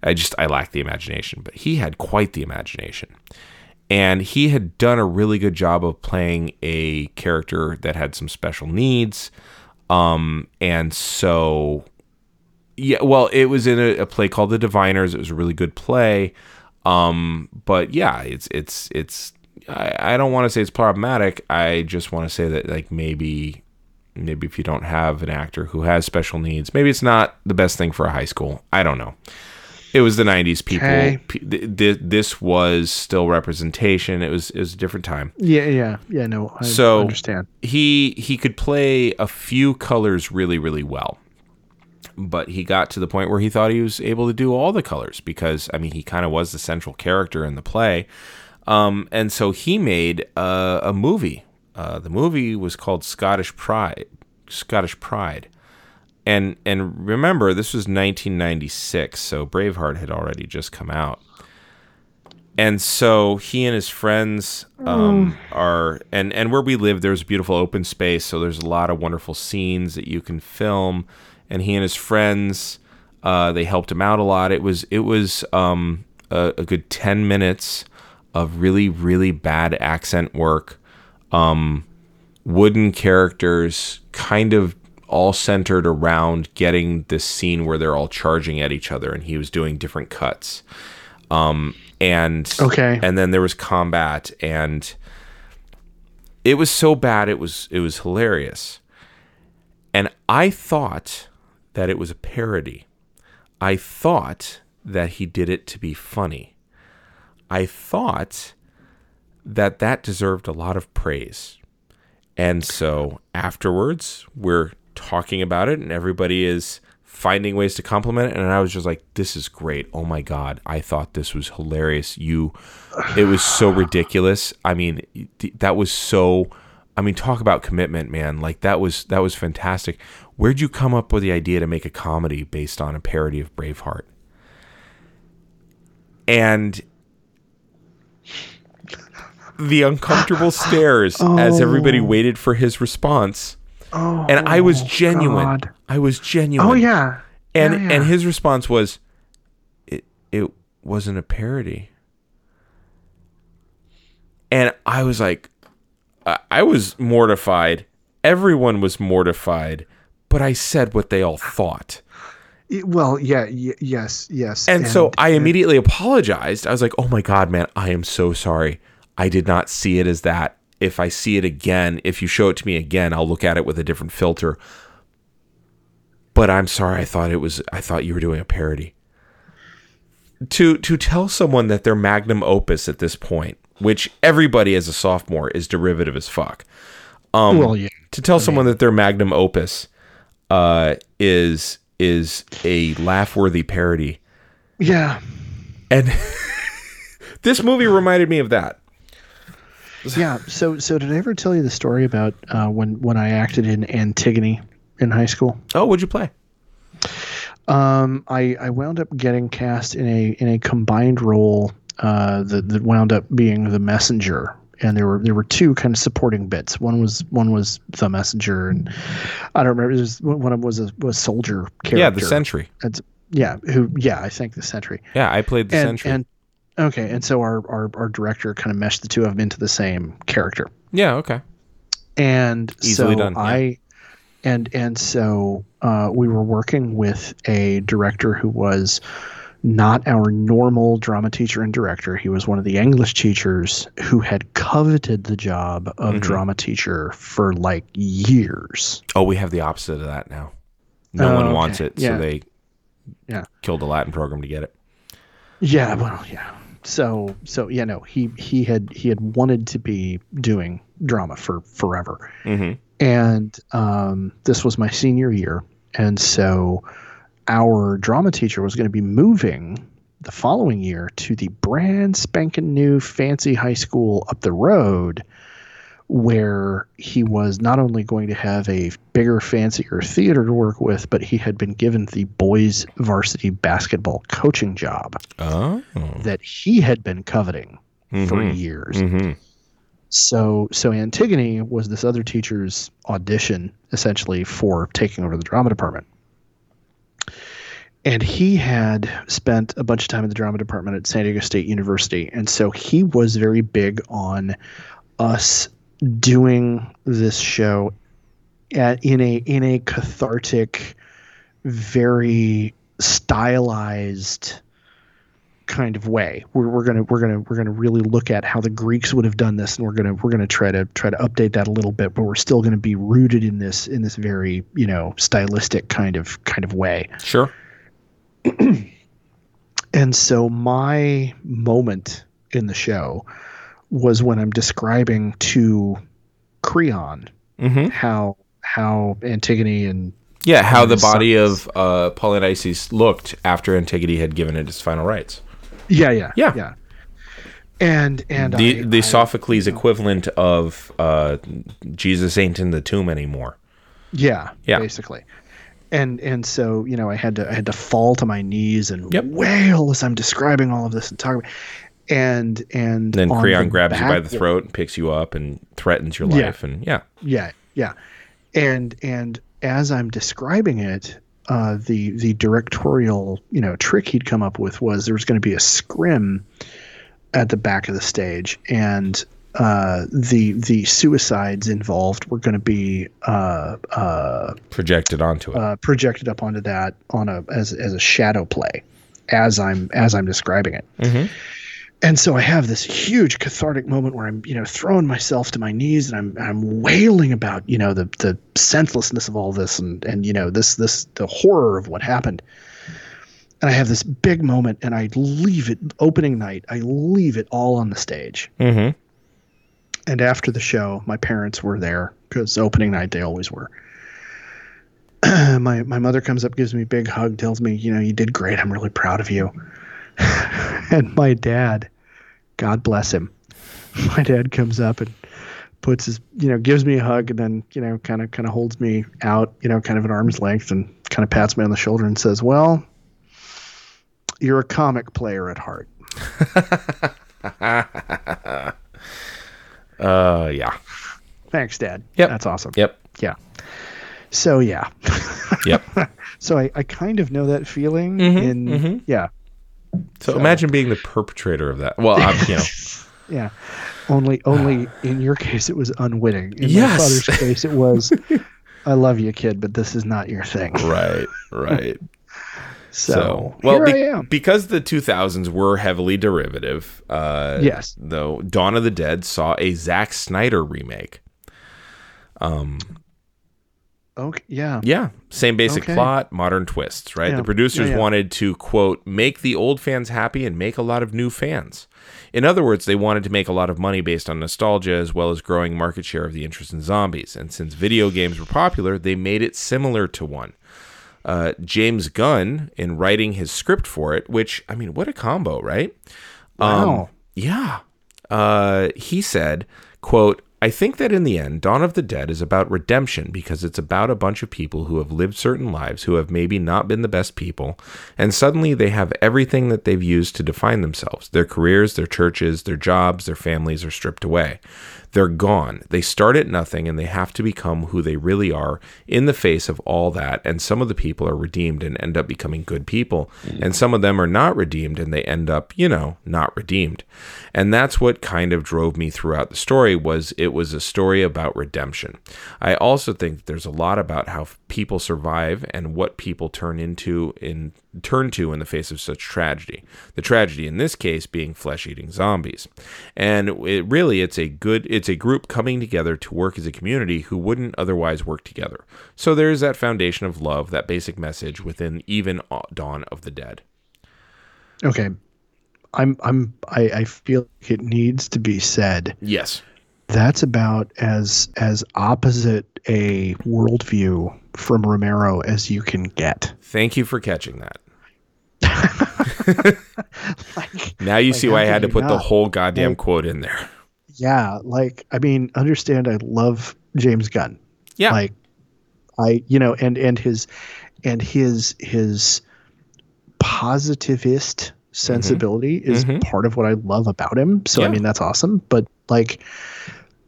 I just I lacked the imagination. But he had quite the imagination, and he had done a really good job of playing a character that had some special needs. Um, and so yeah, well, it was in a, a play called The Diviners. It was a really good play. Um, but yeah, it's it's it's. I, I don't want to say it's problematic. I just want to say that like maybe maybe if you don't have an actor who has special needs, maybe it's not the best thing for a high school. I don't know. It was the '90s. People, Okay. P- th- th- this was still representation. It was it was a different time. Yeah. Yeah. Yeah. No. I So- understand. he he could play a few colors really really well but he got to the point where he thought he was able to do all the colors because i mean he kind of was the central character in the play. Um, and so he made a, a movie. Uh, the movie was called scottish pride scottish pride. And and remember this was 1996 so braveheart had already just come out. And so he and his friends um, are and and where we live there's a beautiful open space so there's a lot of wonderful scenes that you can film and he and his friends uh, they helped him out a lot. It was it was um, a, a good 10 minutes of really really bad accent work. Um, wooden characters kind of all centered around getting this scene where they're all charging at each other and he was doing different cuts. Um, and Okay. and then there was combat and it was so bad it was it was hilarious. And i thought that it was a parody i thought that he did it to be funny i thought that that deserved a lot of praise and so afterwards we're talking about it and everybody is finding ways to compliment it and I was just like this is great. Oh my god. I thought this was hilarious. You it was so ridiculous. I mean that was so I mean, talk about commitment, man. Like that was that was fantastic. Where'd you come up with the idea to make a comedy based on a parody of Braveheart? And the uncomfortable [LAUGHS] stares as everybody Oh. waited for his response. Oh, And I was oh, genuine. God. I was genuine. Oh yeah. And Yeah, yeah. and his response was it it wasn't a parody. And I was like I was mortified. Everyone was mortified, but I said what they all thought. Well, yeah, y- yes, yes. And, so I immediately apologized. I was like, "Oh my god, man, I am so sorry. I did not see it as that. If I see it again, if you show it to me again, I'll look at it with a different filter." But I'm sorry. I thought it was I thought you were doing a parody. To to tell someone that their magnum opus at this point, which everybody as a sophomore is derivative as fuck. Um well, yeah. to tell someone that their magnum opus uh is is a laugh-worthy parody Yeah. and [LAUGHS] this movie reminded me of that. Yeah. So, so did I ever tell you the story about uh, when when I acted in Antigone in high school? Oh, what'd you play? Um, I I wound up getting cast in a in a combined role uh, that that wound up being the messenger. And there were there were two kind of supporting bits. One was one was the messenger, and I don't remember. It was one of them was a was soldier character. Yeah, the Sentry. It's, yeah, who? Yeah, I think the sentry. Yeah, I played the and, Sentry. And okay, and so our, our our director kind of meshed the two of them into the same character, yeah, okay. and Easily so done, yeah. I, and and so uh, we were working with a director who was not our normal drama teacher and director. He was one of the English teachers who had coveted the job of Mhm. drama teacher for like years. Oh, we have the opposite of that now. No Oh, one okay. wants it, so they Yeah. killed the Latin program to get it. Yeah, well, yeah. So, so yeah, no, he he had he had wanted to be doing drama for forever, Mm-hmm. and um, this was my senior year, and so our drama teacher was going to be moving the following year to the brand spanking new fancy high school up the road where he was not only going to have a bigger fancier theater to work with but he had been given the boys varsity basketball coaching job Oh. that he had been coveting for Mhm. years Mm-hmm. so so Antigone was this other teacher's audition essentially for taking over the drama department. And he had spent a bunch of time in the drama department at San Diego State University. And so he was very big on us doing this show at, in a in a cathartic, very stylized kind of way. We're, we're gonna we're gonna we're gonna really look at how the Greeks would have done this, and we're gonna we're gonna try to try to update that a little bit, but we're still gonna be rooted in this in this very you know stylistic kind of kind of way. Sure. [CLEARS THROAT] And so my moment in the show was when I'm describing to Creon Mm-hmm. how how Antigone and Yeah, how the the body sons. of uh, Polynices looked after Antigone had given it its final rites. yeah yeah Yeah. yeah and and the I, the I- Sophocles equivalent of uh, Jesus ain't in the tomb anymore. Yeah, Yeah. basically. And and so you know I had to I had to fall to my knees and Yep. wail as I'm describing all of this and talking, and and then Creon the grabs you by the throat and picks you up and threatens your Yeah. life. And yeah, Yeah, yeah, and and as I'm describing it, uh, the the directorial you know trick he'd come up with was there was going to be a scrim at the back of the stage, and uh, the the suicides involved were going to be uh, uh, projected onto it. uh, projected up onto that on a as as a shadow play as I'm as I'm describing it. Mhm. And so I have this huge cathartic moment where I'm, you know, throwing myself to my knees and I'm I'm wailing about, you know, the the senselessness of all this and and you know, this this the horror of what happened. And I have this big moment and I leave it opening night, I leave it all on the stage. Mhm. And after the show, my parents were there because opening night they always were. [CLEARS THROAT] my my mother comes up, gives me a big hug, tells me, you know, you did great. I'm really proud of you. [LAUGHS] and my dad, God bless him, [LAUGHS] my dad comes up and puts his you know gives me a hug and then you know kind of kind of holds me out you know kind of at arm's length and kind of pats me on the shoulder and says well you're a comic player at heart [LAUGHS] Uh, yeah. thanks dad Yep. that's awesome Yep. yeah so yeah [LAUGHS] Yep. so I, I kind of know that feeling Mm-hmm, in yeah So imagine being the perpetrator of that. Well, I'm, you know, [LAUGHS] yeah only only [SIGHS] in your case it was unwitting in Yes. my father's case it was [LAUGHS] i love you kid but this is not your thing right, right. So, So, well, be- because the 2000s were heavily derivative. Uh, Yes. Though Dawn of the Dead saw a Zack Snyder remake. Um. Okay yeah Yeah, same basic Okay. plot, modern twists, right? Yeah. The producers Yeah, yeah. wanted to quote make the old fans happy and make a lot of new fans. In other words, they wanted to make a lot of money based on nostalgia as well as growing market share of the interest in zombies. And since video games were popular, they made it similar to one. Uh, James Gunn, in writing his script for it, which I mean, what a combo, right? Wow. Yeah. Uh, he said, quote, I think that in the end, Dawn of the Dead is about redemption because it's about a bunch of people who have lived certain lives who have maybe not been the best people, and suddenly they have everything that they've used to define themselves. Their careers, their churches, their jobs, their families are stripped away. They're gone. They start at nothing and they have to become who they really are in the face of all that. And some of the people are redeemed and end up becoming good people. And some of them are not redeemed and they end up, you know, not redeemed. And that's what kind of drove me throughout the story was it was a story about redemption. I also think there's a lot about how people survive and what people turn into in turn to in the face of such tragedy. The tragedy in this case being flesh-eating zombies. And it really it's a good it's a group coming together to work as a community who wouldn't otherwise work together. So there's that foundation of love, that basic message within even Dawn of the Dead. Okay. I'm I'm I, I feel like it needs to be said. Yes. That's about as as opposite a worldview from Romero as you can get. Thank you for catching that. [LAUGHS] Like Now you see why I had to put the whole goddamn Like- quote in there. yeah, like I mean, understand I love James Gunn. Yeah. Like I you know, and and his and his his positivist sensibility is Mhm. part of what I love about him. So I mean that's awesome. But like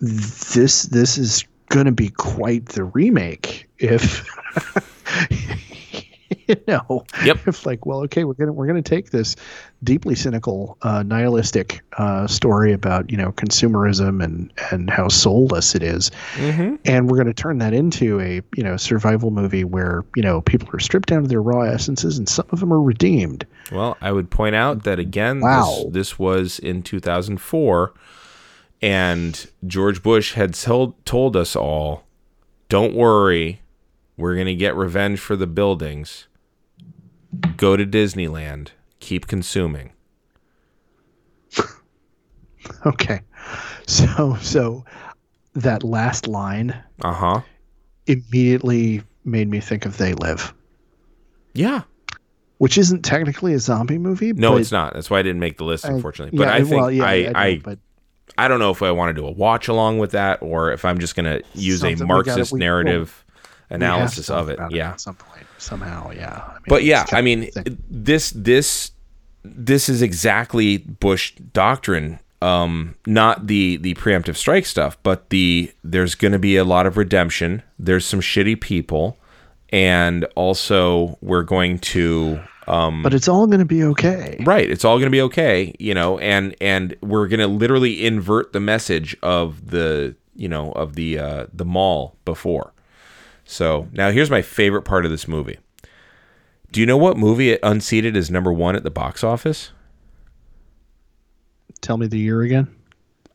this this is gonna be quite the remake if [LAUGHS] [LAUGHS] [LAUGHS] you know Yep. if like well okay we're gonna we're gonna take this deeply cynical uh, nihilistic uh, story about you know consumerism and and how soulless it is mm-hmm. and we're going to turn that into a you know survival movie where you know people are stripped down to their raw essences and some of them are redeemed Well, I would point out that again, Wow. this, this was in 2004, and George Bush had told told us all, "Don't worry, we're gonna get revenge for the buildings. Go to Disneyland, keep consuming." [LAUGHS] okay so so that last line Uh huh. immediately made me think of they live Yeah. which isn't technically a zombie movie No, it's not. That's why I didn't make the list, I- unfortunately. But yeah, I think well, yeah, I, know, I, but I don't know if I want to do a watch along with that or if I'm just gonna use Something a we gotta- Marxist we- narrative we have to analysis of it. Yeah. at some point somehow yeah I mean, but yeah, I mean, of a thing. this this this is exactly Bush doctrine. Um, not the the preemptive strike stuff, but the there's going to be a lot of redemption. There's some shitty people, and also we're going to um, but it's all going to be okay right. It's all going to be okay, you know, and and we're going to literally invert the message of the you know of the uh, the mall before. So now here's my favorite part of this movie. Do you know what movie it unseated is number one at the box office? tell me the year again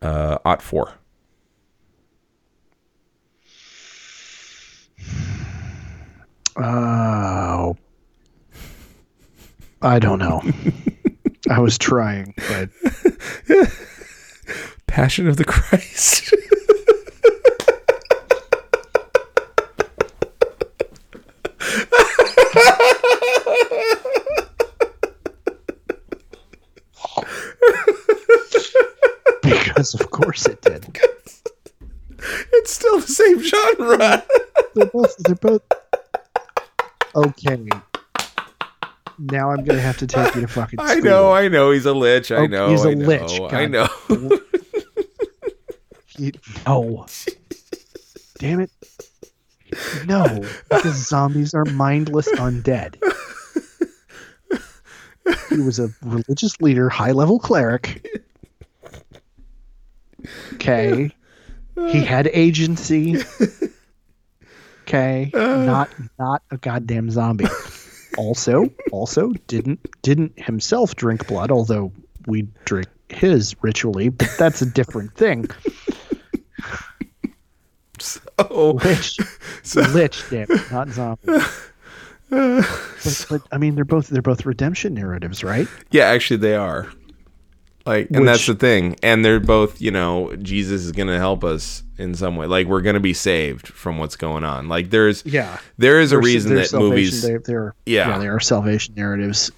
Uh, Ot four. Oh, I don't know. [LAUGHS] I was trying, but [LAUGHS] Passion of the Christ. [LAUGHS] because of course it did. Genre. They're both. They're both. Okay. Now I'm gonna have to take you to fucking. School. I know, I know. He's a lich. I Oh, know. he's a I know, lich. I know. He- no. Damn it. No, because zombies are mindless undead. He was a religious leader, high level cleric. Okay. He had agency. Okay. Not not a goddamn zombie. [LAUGHS] Also, also didn't didn't himself drink blood, although we drink his ritually, but that's a different thing. Oh, Lich, [LAUGHS] lich, damn it, not zombie. [LAUGHS] But, but I mean, they're both they're both redemption narratives, right? yeah. Actually, they are. Like, and that's the thing. And they're both, you know, Jesus is going to help us in some way. Like, we're going to be saved from what's going on. Like, there's, Yeah. there is a reason they're that movies. They're, they're Yeah. they are salvation narratives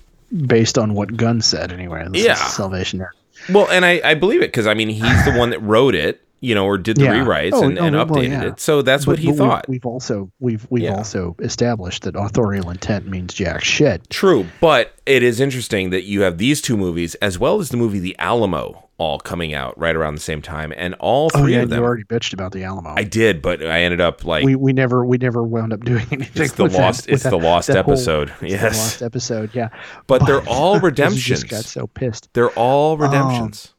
based on what Gunn said. Anyway, this Yeah. salvation narrative. Well, and I, I believe it because I mean he's the one that wrote it, you know, or did the Yeah. rewrites Oh, and, oh, and well, updated yeah. it. So that's what he but we've- thought. We've, also we've we've Yeah. also established that authorial intent means jack shit. True, but it is interesting that you have these two movies as well as the movie The Alamo all coming out right around the same time, and all Oh three yeah, of them. you already bitched about the Alamo. I did, but I ended up like we we never we never wound up doing [LAUGHS] anything. it's the that- lost. with it's the that- lost that whole- episode. it's the yes, lost episode. Yeah, but they're all [LAUGHS] redemptions. just got so pissed. They're all um, redemptions.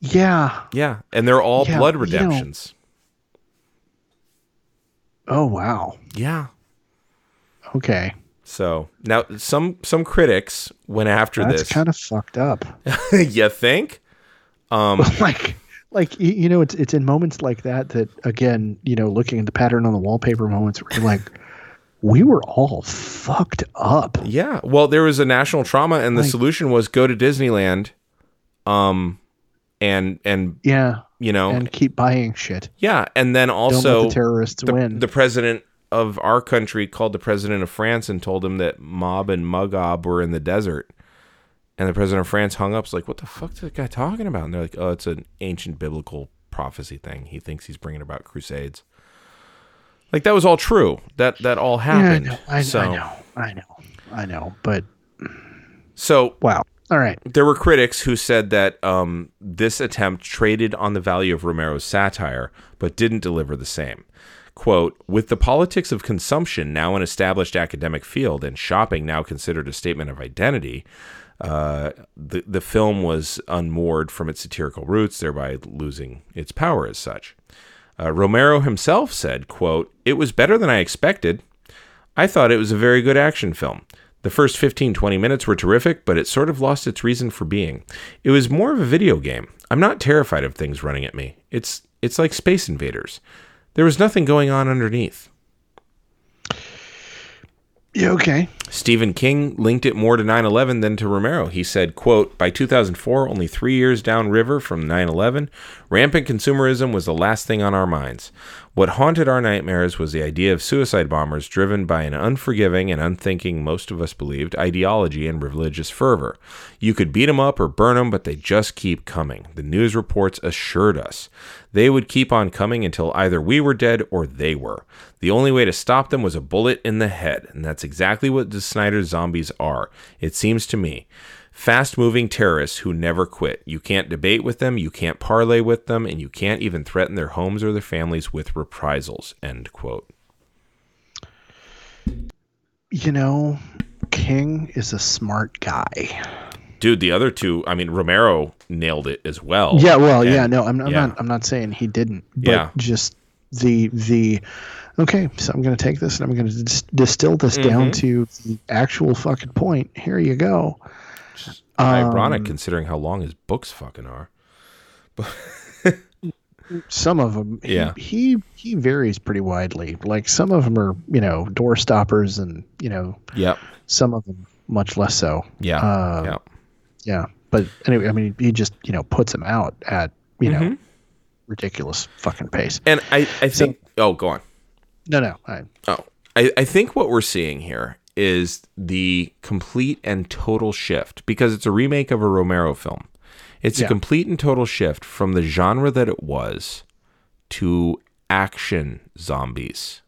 Yeah. yeah, and they're all Yeah, blood you know- redemptions. Oh wow. yeah. Okay. So now some some critics went after That's this. kind of fucked up. [LAUGHS] you think? Um, [LAUGHS] like like you know it's it's in moments like that that again you know looking at the pattern on the wallpaper moments where you're like we were all fucked up Yeah. Well, there was a national trauma, and the Like- solution was go to Disneyland, um, and and yeah you know, and keep buying shit yeah, and then also the terrorists the, win the president of our country called the president of France and told him that Gog and Magog were in the desert, and the president of France hung up. Was like, "What the fuck is that guy talking about?" And they're like, "Oh, it's an ancient biblical prophecy thing. He thinks he's bringing about crusades." Like that was all true. That that all yeah, I happened. know, I, so I know i know i know but so wow all right there were critics who said that um, this attempt traded on the value of Romero's satire, but didn't deliver the same. Quote, with the politics of consumption now an established academic field and shopping now considered a statement of identity, uh, the, the film was unmoored from its satirical roots, thereby losing its power as such. Uh, Romero himself said, quote, it was better than I expected. I thought it was a very good action film. The first 15 20 minutes were terrific, but it sort of lost its reason for being. It was more of a video game. I'm not terrified of things running at me. It's it's like Space Invaders. There was nothing going on underneath. Yeah okay Stephen King linked it more to 9/11 than to Romero. He said, "Quote: By 2004, only 3 years downriver from 9/11, rampant consumerism was the last thing on our minds. What haunted our nightmares was the idea of suicide bombers driven by an unforgiving and unthinking, most of us believed, ideology and religious fervor. You could beat 'em up or burn 'em, but they just keep coming. The news reports assured us they would keep on coming until either we were dead or they were. The only way to stop them was a bullet in the head, and that's exactly what the Snyder zombies are, it seems to me. Fast moving terrorists who never quit. You can't debate with them, you can't parlay with them, and you can't even threaten their homes or their families with reprisals. End quote. you know king is a smart guy Dude, the other two, I mean, Romero nailed it as well. yeah well yeah no i'm, I'm yeah. not i'm not saying he didn't but Yeah. just the the okay so i'm going to take this and i'm going to dis- distill this down Mm-hmm. to the actual fucking point here you go Ironic Um, considering how long his books fucking are. But [LAUGHS] some of them he, Yeah. he he varies pretty widely like some of them are you know door stoppers and you know Yep. some of them much less so Yeah. Uh, yeah. Yeah but anyway i mean he just you know puts them out at you Mm-hmm. know ridiculous fucking pace And I, I think, oh, go on. no no I, Oh, I, I think what we're seeing here is the complete and total shift because it's a remake of a Romero film. It's a complete and total shift from the genre that it was to action zombies.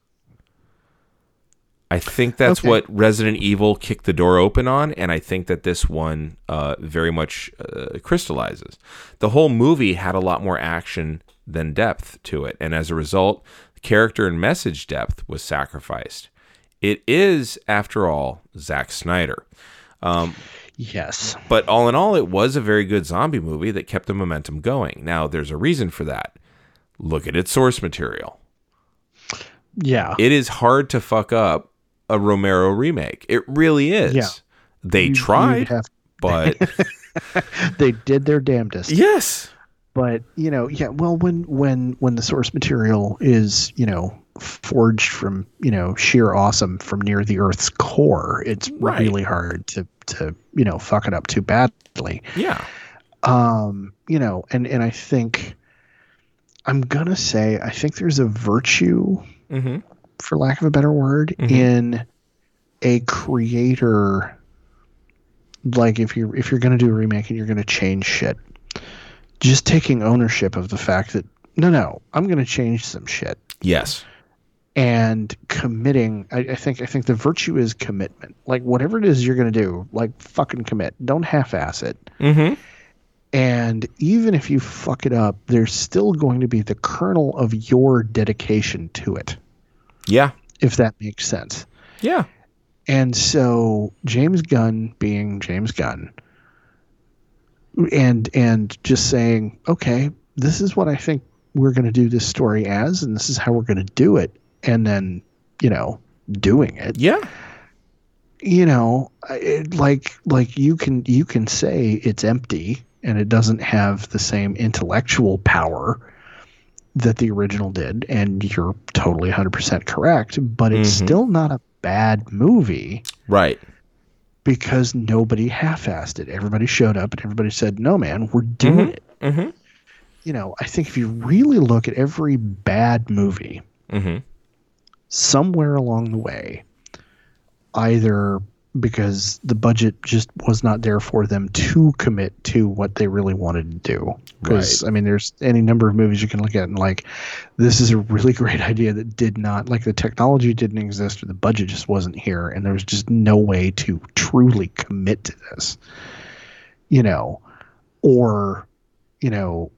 I think that's Okay. what Resident Evil kicked the door open on, and I think that this one uh, very much uh, crystallizes. The whole movie had a lot more action than depth to it, and as a result, character and message depth was sacrificed. It is, after all, Zack Snyder. Yes. But all in all, it was a very good zombie movie that kept the momentum going. Now, there's a reason for that. Look at its source material. Yeah. It is hard to fuck up a Romero remake. It really is. Yeah. They You- tried, have- [LAUGHS] but [LAUGHS] they did their damnedest. yes. but you know yeah well when when when the source material is you know forged from you know sheer awesome from near the earth's core it's Right. really hard to to you know fuck it up too badly Yeah. um you know and and i think i'm gonna say i think there's a virtue hmm for lack of a better word Mhm. in a creator like if you're if you're going to do a remake and you're going to change shit just taking ownership of the fact that no no i'm going to change some shit. Yes. and committing I, I think i think the virtue is commitment. Like whatever it is you're going to do like fucking commit. Don't half-ass it. Hmm and even if you fuck it up there's still going to be the kernel of your dedication to it Yeah. if that makes sense Yeah. And so James Gunn being James Gunn and and just saying, okay, this is what I think we're going to do this story as and this is how we're going to do it and then, you know, doing it. Yeah. You know, it, like like you can you can say it's empty and it doesn't have the same intellectual power that the original did and you're totally 100% correct, but it's Mhm. still not a bad movie Right. because nobody half-assed it. Everybody showed up and everybody said, "No, man, we're doing Mhm. it." hmm You know, I think if you really look at every bad movie, hmm somewhere along the way, either because the budget just was not there for them to commit to what they really wanted to do. Because I mean, there's any number of movies you can look at and like, this is a really [LAUGHS] great idea that did not like the technology didn't exist or the budget just wasn't here, and there was just no way to truly commit to this. You know, or you know,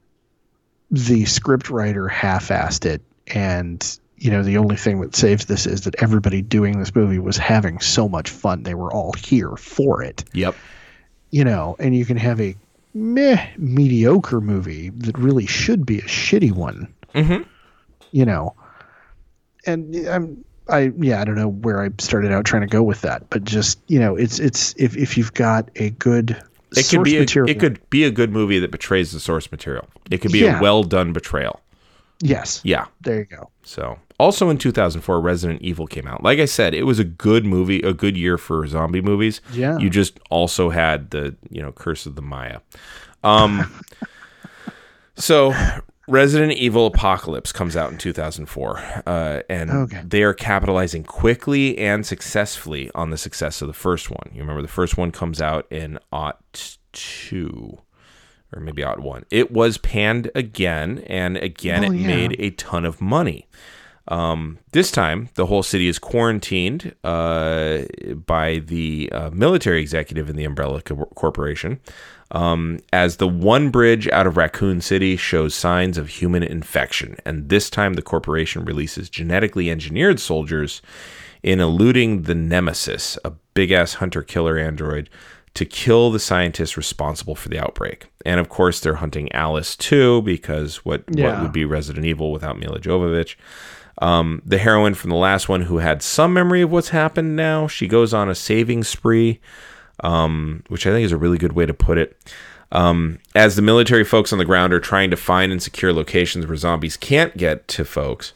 the script writer half-assed it and you know the only thing that saves this is that everybody doing this movie was having so much fun they were all here for it Yep. you know and you can have a meh mediocre movie that really should be a shitty one hmm you know and i'm i yeah i don't know where i started out trying to go with that but just you know it's it's if, if you've got a good It could be a, material it could be a good movie that betrays the source material. It could be Yeah. a well done betrayal. Yes Yeah. there you go So, also in 2004, Resident Evil came out. Like I said, it was a good movie, a good year for zombie movies. Yeah. You just also had the, you know, Curse of the Maya. Um, [LAUGHS] so, Resident Evil Apocalypse comes out in 2004, uh, and Okay. they are capitalizing quickly and successfully on the success of the first one. You remember the first one comes out in Ot 2 or maybe Ot 1. It was panned again, and again, Oh, it yeah. made a ton of money. Um, this time, the whole city is quarantined uh, by the uh, military executive in the Umbrella Co- Corporation, um, as the one bridge out of Raccoon City shows signs of human infection. And this time, the corporation releases genetically engineered soldiers in eluding the Nemesis, a big ass hunter killer android, to kill the scientists responsible for the outbreak. And of course, they're hunting Alice too, because what, what would be Resident Evil without Milla Jovovich? Um, the heroine from the last one, who had some memory of what's happened now, she goes on a saving spree, um, which I think is a really good way to put it. Um, as the military folks on the ground are trying to find and secure locations where zombies can't get to folks,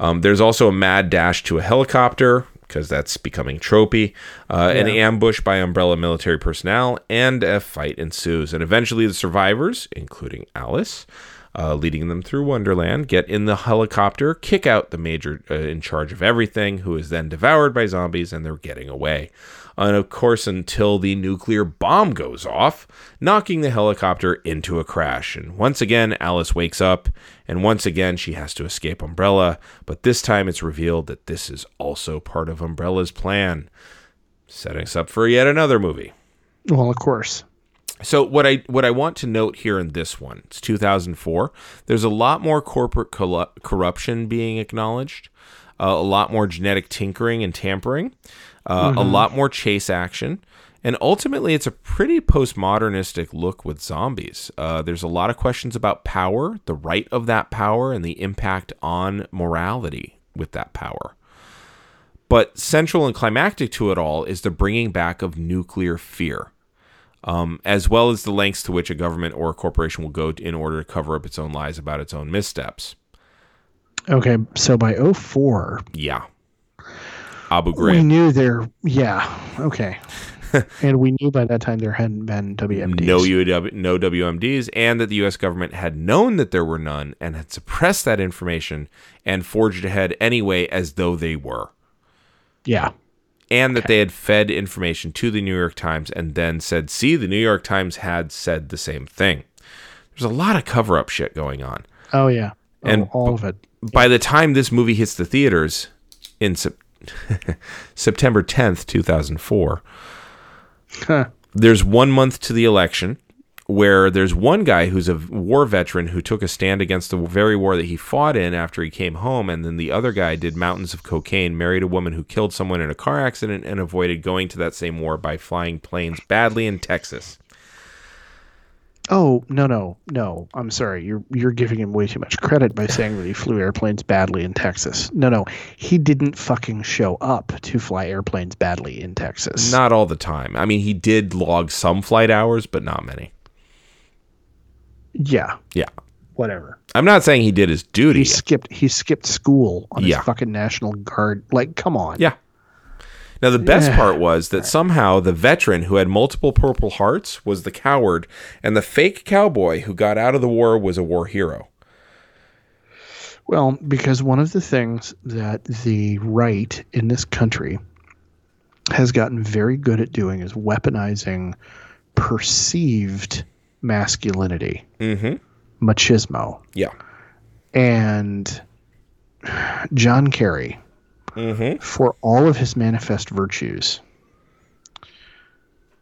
um, there's also a mad dash to a helicopter because that's becoming tropey, uh, an ambush by Umbrella military personnel, and a fight ensues. And eventually, the survivors, including Alice, uh, leading them through Wonderland, get in the helicopter, kick out the major uh, in charge of everything, who is then devoured by zombies, and they're getting away. And of course, until the nuclear bomb goes off, knocking the helicopter into a crash. And once again, Alice wakes up, and once again, she has to escape Umbrella. But this time, it's revealed that this is also part of Umbrella's plan, setting us up for yet another movie. Well, of course. So what I what I want to note here in this one, it's 2004. There's a lot more corporate corruption being acknowledged, uh, a lot more genetic tinkering and tampering, uh, a lot more chase action, and ultimately it's a pretty postmodernistic look with zombies. Uh, there's a lot of questions about power, the right of that power, and the impact on morality with that power. But central and climactic to it all is the bringing back of nuclear fear um, as well as the lengths to which a government or a corporation will go in order to cover up its own lies about its own missteps. Okay, so by 04, Yeah. Abu we Ghraib. knew there. Yeah, okay. [LAUGHS] and we knew by that time there hadn't been WMDs. No UW, no WMDs, and that the U.S. government had known that there were none and had suppressed that information and forged ahead anyway as though they were, Yeah. and that they had fed information to the New York Times and then said, "See, the New York Times had said the same thing." There's a lot of cover-up shit going on. Oh, yeah. Oh, And- all of it. by the time this movie hits the theaters in Sep- [LAUGHS] September 10th, 2004, Huh. there's one month to the election where there's one guy who's a war veteran who took a stand against the very war that he fought in after he came home and then the other guy did mountains of cocaine married a woman who killed someone in a car accident and avoided going to that same war by flying planes badly in Texas. Oh no no no! I'm sorry. You're you're giving him way too much credit by saying that he flew airplanes badly in Texas. No no, he didn't fucking show up to fly airplanes badly in Texas. Not all the time. I mean, he did log some flight hours, but not many. Yeah, Yeah. whatever. I'm not saying he did his duty. He skipped he skipped school on Yeah. his fucking National Guard. Like, come on. Yeah. Now the best Yeah. part was that somehow the veteran who had multiple Purple Hearts was the coward, and the fake cowboy who got out of the war was a war hero. Well, because one of the things that the right in this country has gotten very good at doing is weaponizing perceived masculinity, Mm-hmm. machismo. Yeah. And John Kerry, Mm-hmm. for all of his manifest virtues,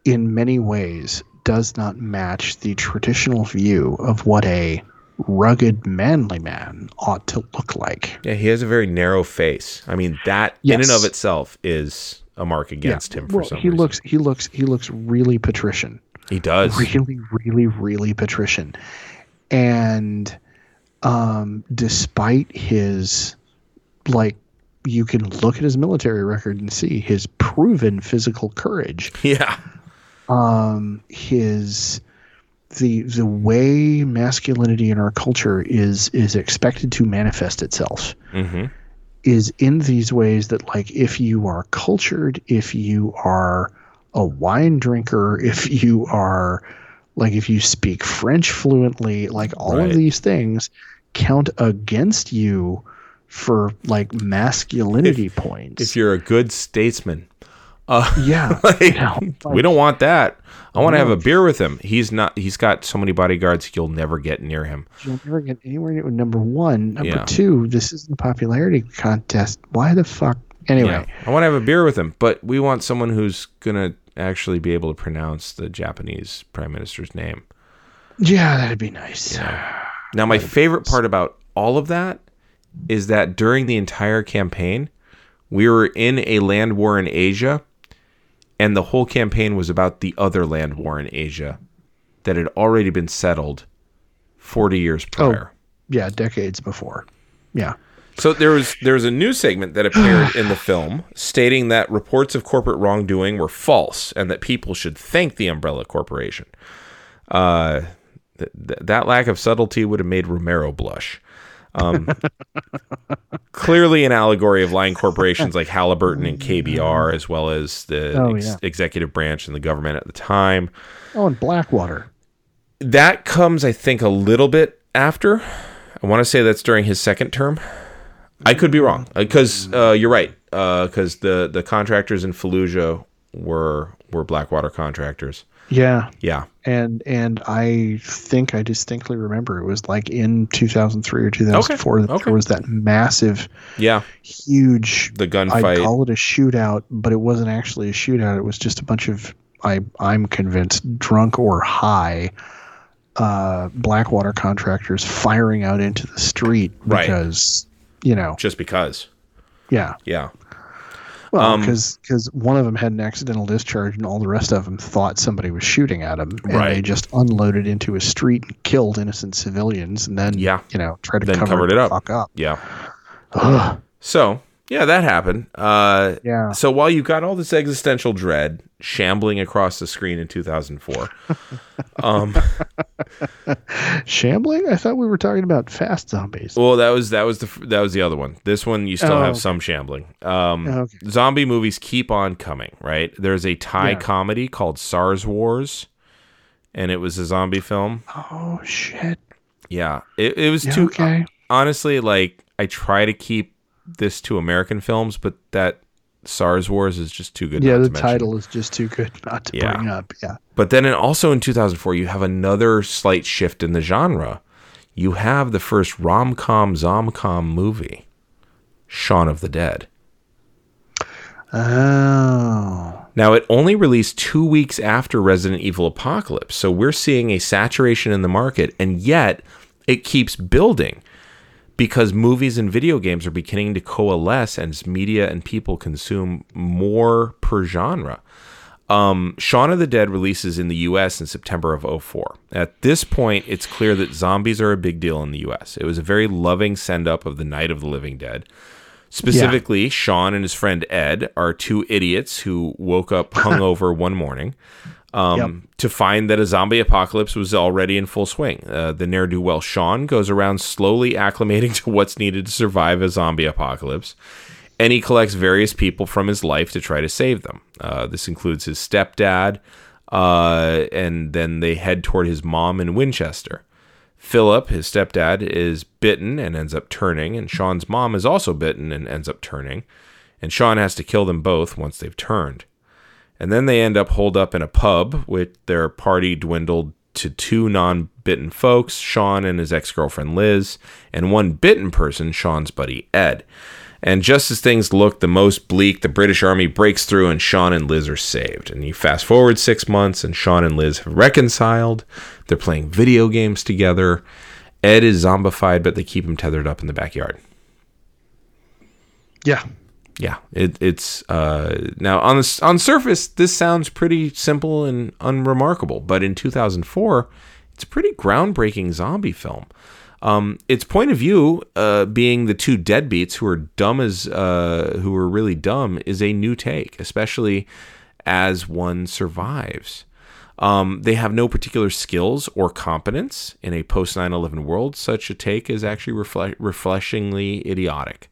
in many ways does not match the traditional view of what a rugged, manly man ought to look like. Yeah, he has a very narrow face. I mean, that in and of itself is a mark against him for well, some he reason. looks he looks he looks really patrician. he does. really really really patrician and um despite his like you can look at his military record and see his proven physical courage Yeah. um his the the way masculinity in our culture is is expected to manifest itself Mm-hmm. is in these ways that like if you are cultured if you are a wine drinker [LAUGHS] if you are like if you speak french fluently like all Right. of these things count against you for like masculinity points If you're a good statesman, uh, yeah [LAUGHS] like, No, we don't want that. I want to have a beer with him. He's not. He's got so many bodyguards. You'll never get near him. you'll never get anywhere near number one number Yeah. two this isn't a popularity contest why the fuck anyway Yeah, I want to have a beer with him, but we want someone who's gonna actually be able to pronounce the Japanese prime minister's name. yeah that'd be nice Now, my favorite part about all of that is that during the entire campaign, we were in a land war in Asia, and the whole campaign was about the other land war in Asia that had already been settled 40 years prior. Oh, yeah decades before yeah So there was there was a news segment that appeared in the film stating that reports of corporate wrongdoing were false and that people should thank the Umbrella Corporation. Uh, th- th- that lack of subtlety would have made Romero blush. Um, clearly, an allegory of lying corporations like Halliburton and KBR, as well as the Oh, ex- yeah. executive branch and the government at the time oh and blackwater that comes, I think, a little bit after. I want to say that's during his second term. I could be wrong because uh, you're right. Because the the contractors in Fallujah were were Blackwater contractors. Yeah, Yeah, and and I think I distinctly remember it was like in 2003 or 2004 that okay. there was that massive, yeah. huge. The gunfight. Gunfight. call it a shootout, but it wasn't actually a shootout. It was just a bunch of I I'm convinced drunk or high uh, Blackwater contractors firing out into the street Right. because you know just because. yeah Yeah. Well Um, because one of them had an accidental discharge and all the rest of them thought somebody was shooting at them and they just unloaded into a street and killed innocent civilians and then Yeah. you know tried to Then cover covered it up. fuck up Yeah. Ugh. So yeah, that happened. Uh, yeah So while you've got all this existential dread shambling across the screen in 2004, [LAUGHS] um, shambling I thought we were talking about fast zombies well, that was that was the that was the other one. This one you still Oh, have okay. some shambling. Um, Okay. Zombie movies keep on coming, right? There's a Thai Yeah. comedy called SARS Wars, and it was a zombie film. oh shit Yeah, it, it was yeah, too. okay Honestly, like I try to keep this to American films, but that SARS Wars is just too good. yeah not the to mention. title is just too good not to Yeah. bring up yeah But then in, also in 2004, you have another slight shift in the genre. You have the first rom com zom com movie, Shaun of the Dead. oh Now, it only released two weeks after Resident Evil Apocalypse, so we're seeing a saturation in the market, and yet it keeps building because movies and video games are beginning to coalesce as media and people consume more per genre. Um, Shaun of the Dead releases in the US in September of 04. At this point, it's clear that zombies are a big deal in the US. It was a very loving send up of the Night of the Living Dead. Specifically, Shaun and his friend Ed are two idiots who woke up [LAUGHS] hungover one morning um, to find that a zombie apocalypse was already in full swing. Uh, the ne'er do well Shaun goes around slowly [LAUGHS] acclimating to what's needed to survive a zombie apocalypse, and he collects various people from his life to try to save them. Uh, this includes his stepdad, uh, and then they head toward his mom in Winchester. Philip, his stepdad, is bitten and ends up turning, and Shaun's mom is also bitten and ends up turning. And Shaun has to kill them both once they've turned. And then they end up holed up in a pub with their party dwindled to two non bitten folks, Shaun and his ex girlfriend Liz, and one bitten person, Shaun's buddy Ed. And just as things look the most bleak, the British Army breaks through and Shaun and Liz are saved. And you fast forward six months, and Shaun and Liz have reconciled. They're playing video games together. Ed is zombified, but they keep him tethered up in the backyard. yeah Yeah, it, it's uh, now on the on surface this sounds pretty simple and unremarkable, but in 2004, it's a pretty groundbreaking zombie film. Um, its point of view, uh, being the two deadbeats who are dumb as uh, who are really dumb, is a new take, especially as one survives. Um, they have no particular skills or competence in a post 9 11 world. Such a take is actually refle- refreshingly idiotic.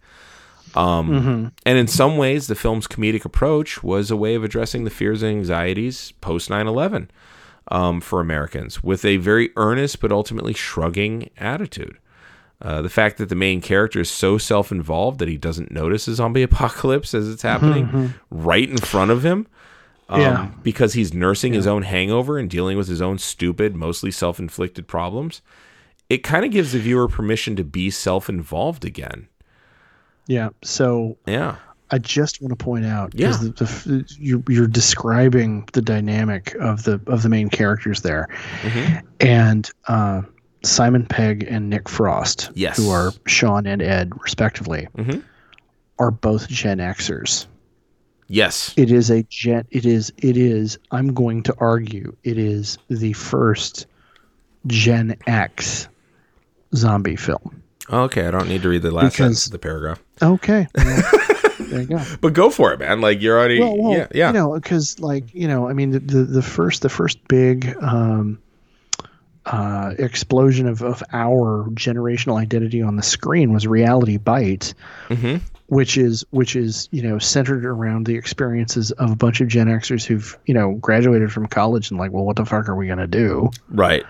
Um, And in some ways, the film's comedic approach was a way of addressing the fears and anxieties post 9 11 um, for Americans with a very earnest but ultimately shrugging attitude. Uh, the fact that the main character is so self involved that he doesn't notice a zombie [LAUGHS] apocalypse as it's happening right in front of him um, Yeah. because he's nursing his own hangover and dealing with his own stupid, mostly self inflicted problems. It kind of gives the viewer permission to be self involved again. Yeah so Yeah. I just want to point out Yeah. because the, the, you're, you're describing the dynamic of the of the main characters there, Mm-hmm. and uh, Simon Pegg and Nick Frost, Yes. who are Shaun and Ed respectively, Mhm. are both Gen Xers. Yes. It is a Gen. It is. It is. I'm going to argue it is the first Gen X zombie film. Okay, I don't need to read the last Because- sentence of the paragraph. Okay. [LAUGHS] well, there you go. But go for it, man. Like you're already well, well, yeah, yeah. You know, because like you know, I mean, the the, the first the first big um, uh, explosion of of our generational identity on the screen was Reality Bites, Mhm. which is which is you know centered around the experiences of a bunch of Gen Xers who've you know graduated from college and like, well, what the fuck are we gonna do? right.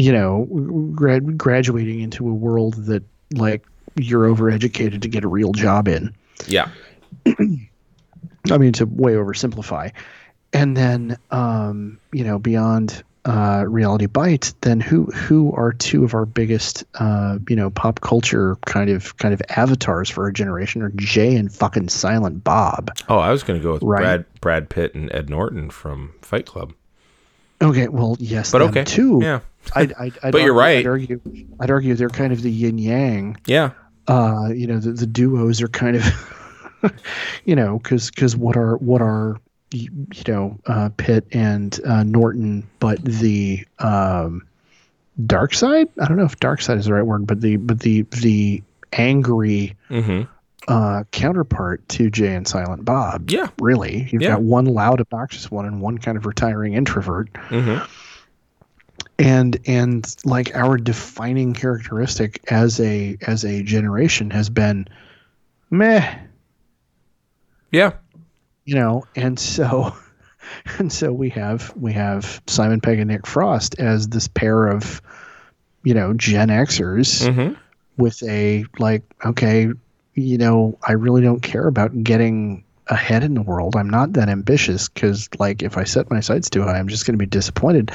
You know, grad, graduating into a world that like you're overeducated to get a real job in. Yeah. [CLEARS THROAT] I mean, to way oversimplify. And then, um, you know, beyond uh, Reality Bites, then who who are two of our biggest, uh, you know, pop culture kind of kind of avatars for our generation are Jay and fucking Silent Bob. Oh, I was going to go with Right. Brad Brad Pitt and Ed Norton from Fight Club. Okay, well, yes, But okay. too. Yeah. [LAUGHS] I'd, I'd, I'd But you're right. I'd argue, I'd argue they're kind of the yin yang. Yeah. uh, you know, the, the duos are kind of, [LAUGHS] you know, because because what are what are you you know uh, Pitt and uh, Norton, but the um, dark side. I don't know if dark side is the right word, but the but the the angry Mm-hmm. Uh, counterpart to Jay and Silent Bob. Yeah. Really, you've Yeah. got one loud, obnoxious one and one kind of retiring introvert Mm-hmm. and and like our defining characteristic as a as a generation has been meh Yeah. you know and so [LAUGHS] and so we have we have simon pegg and nick frost as this pair of you know gen xers Mm-hmm. with a like okay you know i really don't care about getting ahead in the world i'm not that ambitious because like if i set my sights too high i'm just going to be disappointed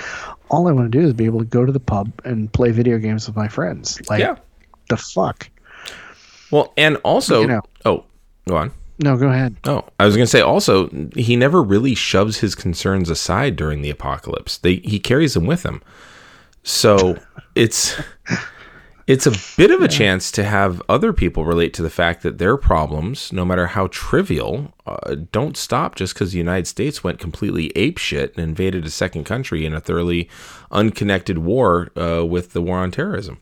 all i want to do is be able to go to the pub and play video games with my friends like Yeah. the fuck Well, and also, You know. oh, go on. no go ahead Oh, I was going to say also, he never really shoves his concerns aside during the apocalypse. They he carries them with him. So it's [LAUGHS] it's a bit of a chance to have other people relate to the fact that their problems, no matter how trivial, uh, don't stop just because the United States went completely apeshit and invaded a second country in a thoroughly unconnected war uh, with the war on terrorism.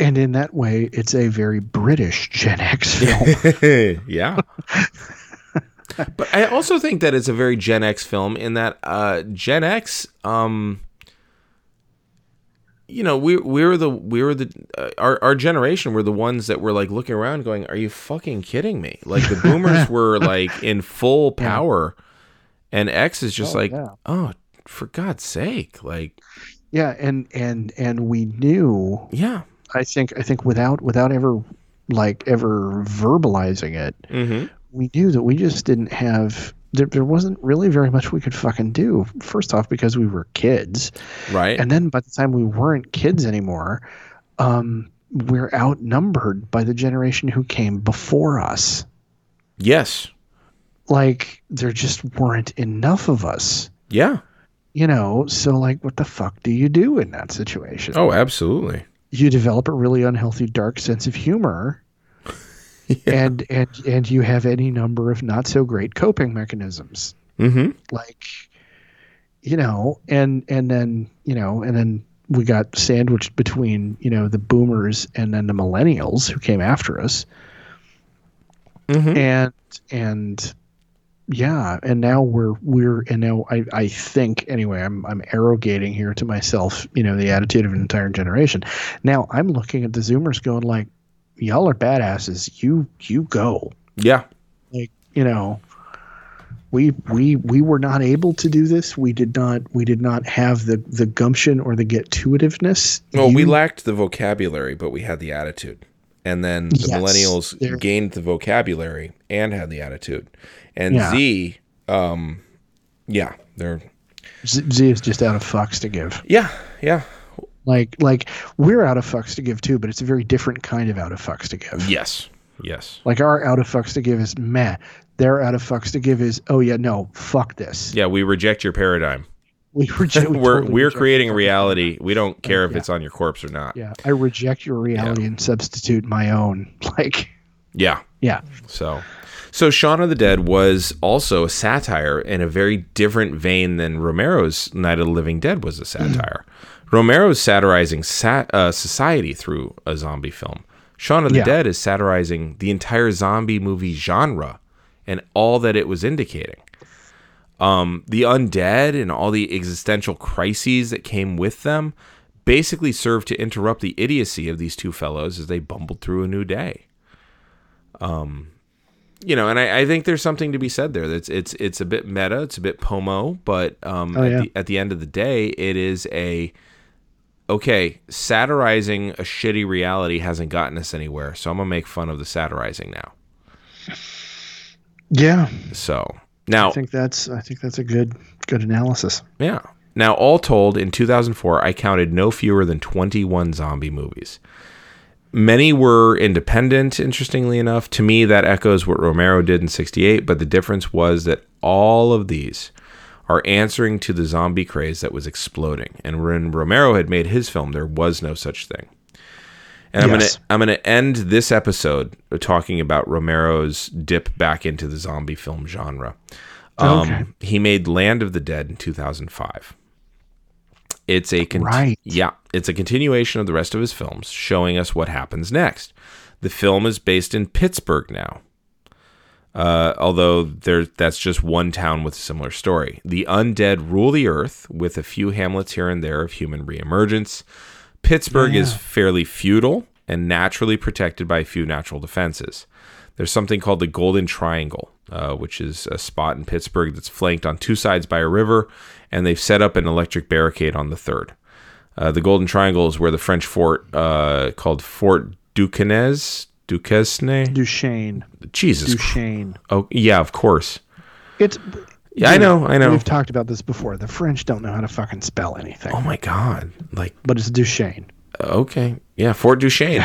and in that way it's a very british gen x [LAUGHS] film [LAUGHS] yeah. [LAUGHS] but I also think that it's a very Gen X film in that uh, Gen X, um, you know, we we were the we were the uh, our our generation were the ones that were like looking around, going, "Are you fucking kidding me?" Like the Boomers [LAUGHS] were like in full power, and X is just Oh, like, yeah. "Oh, for God's sake!" Like, yeah and and and we knew yeah, i think i think without without ever like ever verbalizing it mm-hmm. we knew that we just didn't have there, there wasn't really very much we could fucking do first off because we were kids. Right, and then by the time we weren't kids anymore um we're outnumbered by the generation who came before us. Yes, like there just weren't enough of us. Yeah, you know so like what the fuck do you do in that situation? Oh, absolutely, you develop a really unhealthy dark sense of humor [LAUGHS] and and and you have any number of not so great coping mechanisms mm-hmm. like you know and and then you know and then we got sandwiched between you know the boomers and then the millennials who came after us Mm-hmm. and and yeah and now we're we're and now i i think anyway i'm i'm arrogating here to myself you know the attitude of an entire generation now i'm looking at the zoomers going like y'all are badasses. You you go. Yeah, like you know we we we were not able to do this. We did not we did not have the the gumption or the get to itiveness Well, we lacked the vocabulary, but we had the attitude. And then the Yes, millennials gained the vocabulary and had the attitude. And Yeah. Z, um, yeah, they're Z, Z is just out of fucks to give. Yeah, yeah, like like we're out of fucks to give too but it's a very different kind of out of fucks to give yes, yes, Like our out of fucks to give is meh. Their out of fucks to give is oh yeah no fuck this. yeah. We reject your paradigm. [LAUGHS] We reject. we we're totally we're creating a reality. We don't oh, care if yeah. it's on your corpse or not. Yeah, I reject your reality and substitute my own. [LAUGHS] Like Yeah. yeah, So, so Shaun of the Dead was also a satire in a very different vein than Romero's Night of the Living Dead was a mm. satire. Romero's satirizing sat, uh, society through a zombie film. Shaun of the Yeah. Dead is satirizing the entire zombie movie genre and all that it was indicating. Um, the undead and all the existential crises that came with them basically served to interrupt the idiocy of these two fellows as they bumbled through a new day you know, and I, I think there's something to be said there. That's it's it's a bit meta, it's a bit pomo, but um, Oh, at, yeah. the, at the end of the day, it is a okay, satirizing a shitty reality hasn't gotten us anywhere, so I'm gonna make fun of the satirizing now. Yeah, So now, I think that's I think that's a good good analysis. yeah. Now, all told, in 2004, I counted no fewer than 21 zombie movies. Many were independent, interestingly enough. To me, that echoes what Romero did in 68, but the difference was that all of these are answering to the zombie craze that was exploding. And when Romero had made his film, there was no such thing. And I'm gonna I'm gonna end this episode talking about Romero's dip back into the zombie film genre. Um, Okay. He made Land of the Dead in 2005. It's a con- Right. yeah, it's a continuation of the rest of his films, showing us what happens next. The film is based in Pittsburgh now, uh, although there that's just one town with a similar story. The undead rule the earth with a few hamlets here and there of human reemergence. Pittsburgh is fairly feudal and naturally protected by a few natural defenses. There's something called the Golden Triangle, uh, which is a spot in Pittsburgh that's flanked on two sides by a river, and they've set up an electric barricade on the third. Uh, the Golden Triangle is where the French fort uh, called Fort Duquesne. Duquesne? Duchesne, Jesus. Duchesne. Oh, yeah, of course. It's Yeah, I know, I know. We've talked about this before. The French don't know how to fucking spell anything, Oh my God! Like, but it's Duchesne. okay, yeah, Fort Duchesne.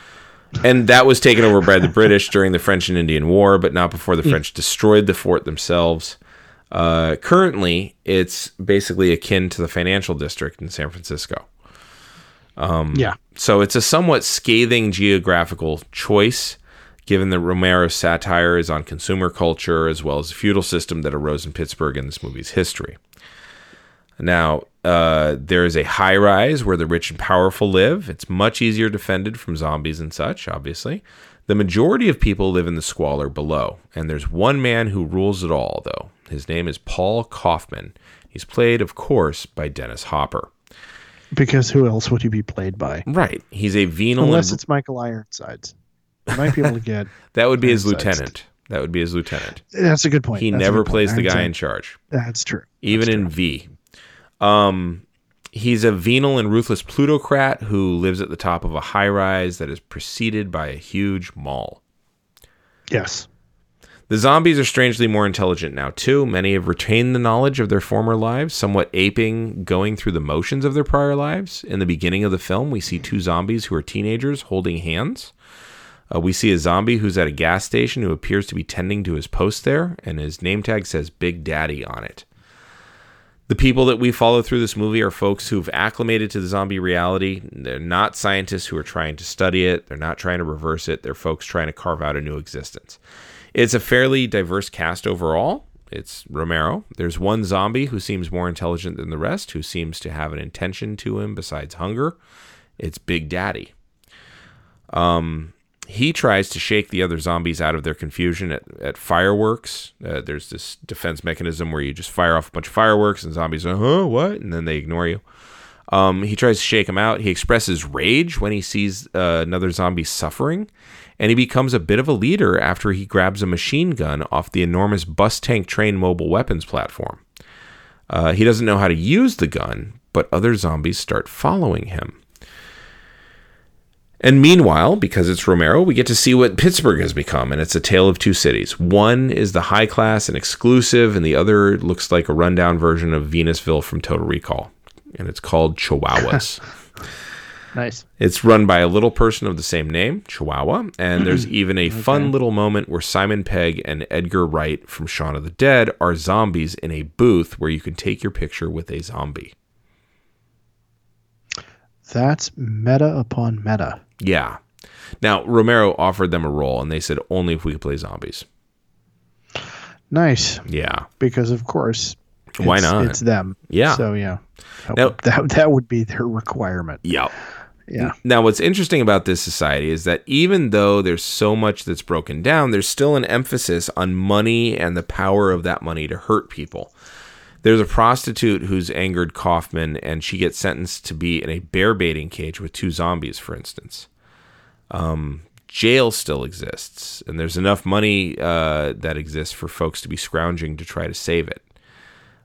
[LAUGHS] and that was taken over by the British during the French and Indian War, but not before the French destroyed the fort themselves. Uh, currently, it's basically akin to the financial district in San Francisco. Um, yeah, So it's a somewhat scathing geographical choice, given that Romero's satire is on consumer culture as well as the feudal system that arose in Pittsburgh in this movie's history. Now, uh, there is a high rise where the rich and powerful live. It's much easier defended from zombies and such, obviously. The majority of people live in the squalor below, and there's one man who rules it all, though. His name is Paul Kaufman. He's played, of course, by Dennis Hopper. Because who else would he be played by? Right. He's a venal Unless and it's Michael Ironsides. You might be able to [LAUGHS] get. That would be his lieutenant. That would be his lieutenant. That's a good point. He That's never good point. plays the guy in charge, That's true. even That's in V. Um, he's a venal and ruthless plutocrat who lives at the top of a high rise that is preceded by a huge mall. Yes. The zombies are strangely more intelligent now, too. Many have retained the knowledge of their former lives, somewhat aping going through the motions of their prior lives. In the beginning of the film, we see two zombies who are teenagers holding hands. Uh, we see a zombie who's at a gas station who appears to be tending to his post there, and his name tag says Big Daddy on it. The people that we follow through this movie are folks who've acclimated to the zombie reality. They're not scientists who are trying to study it, they're not trying to reverse it. They're folks trying to carve out a new existence. It's a fairly diverse cast overall. It's Romero. There's one zombie who seems more intelligent than the rest, who seems to have an intention to him besides hunger. It's Big Daddy. Um, he tries to shake the other zombies out of their confusion at, at fireworks. Uh, there's this defense mechanism where you just fire off a bunch of fireworks and zombies are, huh, what? And then they ignore you. Um, he tries to shake him out. He expresses rage when he sees uh, another zombie suffering, and he becomes a bit of a leader after he grabs a machine gun off the enormous bus tank train mobile weapons platform. Uh, he doesn't know how to use the gun, but other zombies start following him. And meanwhile, because it's Romero, we get to see what Pittsburgh has become, and it's a tale of two cities. One is the high class and exclusive, and the other looks like a rundown version of Venusville from Total Recall, and it's called Chihuahuas. [LAUGHS] Nice. It's run by a little person of the same name, Chihuahua, and mm-hmm. there's even a fun little moment where Simon Pegg and Edgar Wright from Shaun of the Dead are zombies in a booth where you can take your picture with a zombie. That's meta upon meta. Yeah. Now, Romero offered them a role, and they said only if we could play zombies. Nice. Yeah. Because of course Why not? It's them. Yeah. So yeah. That, Now- that, that would be their requirement. Yeah. Yeah. Now, what's interesting about this society is that even though there's so much that's broken down, there's still an emphasis on money and the power of that money to hurt people. There's a prostitute who's angered Kaufman, and she gets sentenced to be in a bear baiting cage with two zombies, for instance. Um, jail still exists, and there's enough money uh, that exists for folks to be scrounging to try to save it.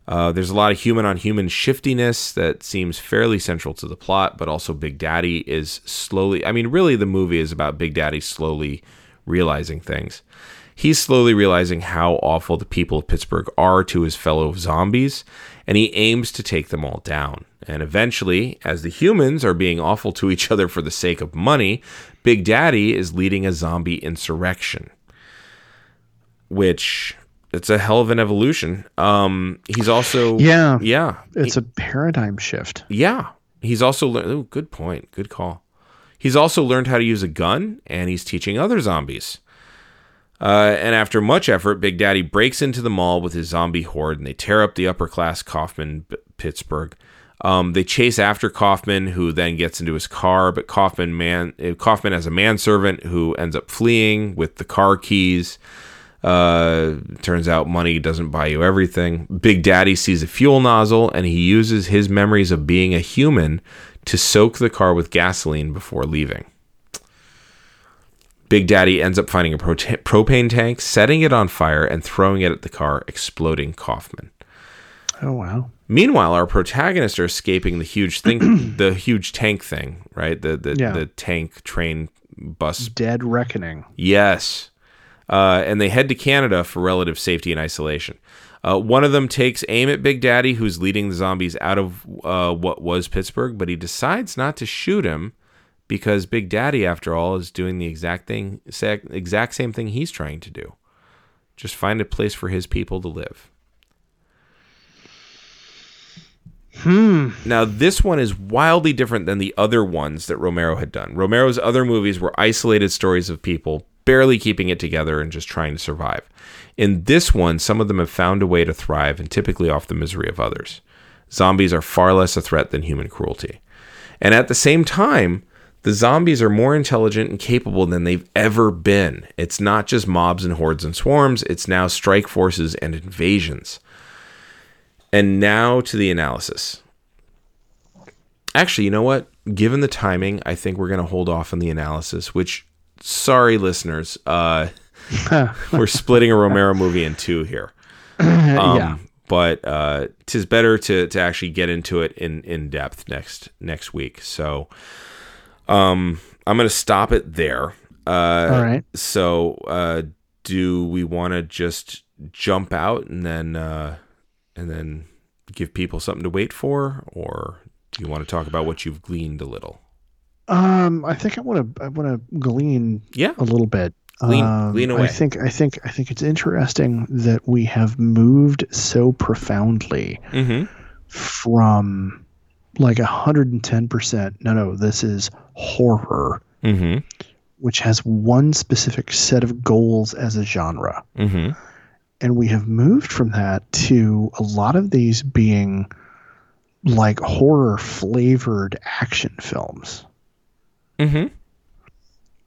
Uh, there's a lot of human on human shiftiness that seems fairly central to the plot, but also Big Daddy is slowly. I mean, really, the movie is about Big Daddy slowly realizing things. He's slowly realizing how awful the people of Pittsburgh are to his fellow zombies, and he aims to take them all down. And eventually, as the humans are being awful to each other for the sake of money, Big Daddy is leading a zombie insurrection. Which it's a hell of an evolution. Um, he's also Yeah. yeah It's a paradigm shift. yeah. He's also learned. Oh, good point. Good call. He's also learned how to use a gun, and he's teaching other zombies. Uh, and after much effort, Big Daddy breaks into the mall with his zombie horde, and they tear up the upper class Kaufman B- Pittsburgh. Um, they chase after Kaufman, who then gets into his car. But Kaufman man uh, Kaufman has a manservant who ends up fleeing with the car keys. Uh, turns out money doesn't buy you everything. Big Daddy sees a fuel nozzle and he uses his memories of being a human to soak the car with gasoline before leaving. Big Daddy ends up finding a propane tank, setting it on fire, and throwing it at the car, exploding Kaufman. Oh wow. Meanwhile, our protagonists are escaping the huge thing, [CLEARS THROAT] the huge tank thing, right? The the, Yeah. the tank train bus Dead reckoning. Yes. Uh, and they head to Canada for relative safety and isolation. Uh, one of them takes aim at Big Daddy, who's leading the zombies out of uh, what was Pittsburgh, but he decides not to shoot him because Big Daddy, after all, is doing the exact thing, exact same thing he's trying to do. Just find a place for his people to live. Hmm. Now, this one is wildly different than the other ones that Romero had done. Romero's other movies were isolated stories of people barely keeping it together and just trying to survive. In this one, some of them have found a way to thrive and typically off the misery of others. Zombies are far less a threat than human cruelty. And at the same time, the zombies are more intelligent and capable than they've ever been. It's not just mobs and hordes and swarms, it's now strike forces and invasions. And now to the analysis. Actually, you know what? Given the timing, I think we're going to hold off on the analysis, which, sorry, listeners, uh, [LAUGHS] we're splitting a Romero movie in two here. Um, yeah. But uh, tis better to, to actually get into it in, in depth next next week. So um, I'm going to stop it there. Uh, All right. So uh, do we want to just jump out and then uh, and then give people something to wait for, or do you want to talk about what you've gleaned a little? Um, I think I want to I want to glean Yeah. a little bit. Glean- Um, glean I think I think I think it's interesting that we have moved so profoundly Mm-hmm. from like 110%. No, no, this is horror, Mm-hmm. which has one specific set of goals as a genre. Mm-hmm. and we have moved from that to a lot of these being like horror flavored action films Mm-hmm.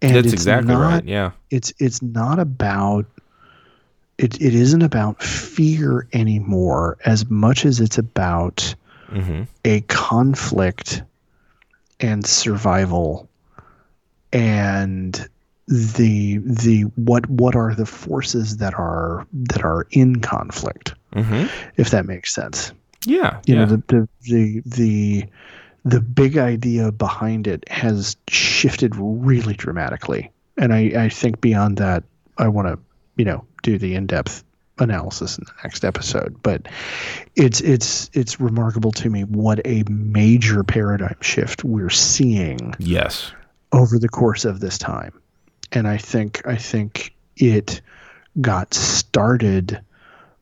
and That's it's exactly not, right. Yeah. it's it's not about it, it isn't about fear anymore as much as it's about Mm-hmm. a conflict and survival and the the what what are the forces that are that are in conflict Mm-hmm. if that makes sense Yeah. you yeah. know the, the the the the big idea behind it has shifted really dramatically. And i i think beyond that i want to you know do the in-depth analysis in the next episode. But it's it's it's remarkable to me what a major paradigm shift we're seeing yes. over the course of this time. And i think i think it got started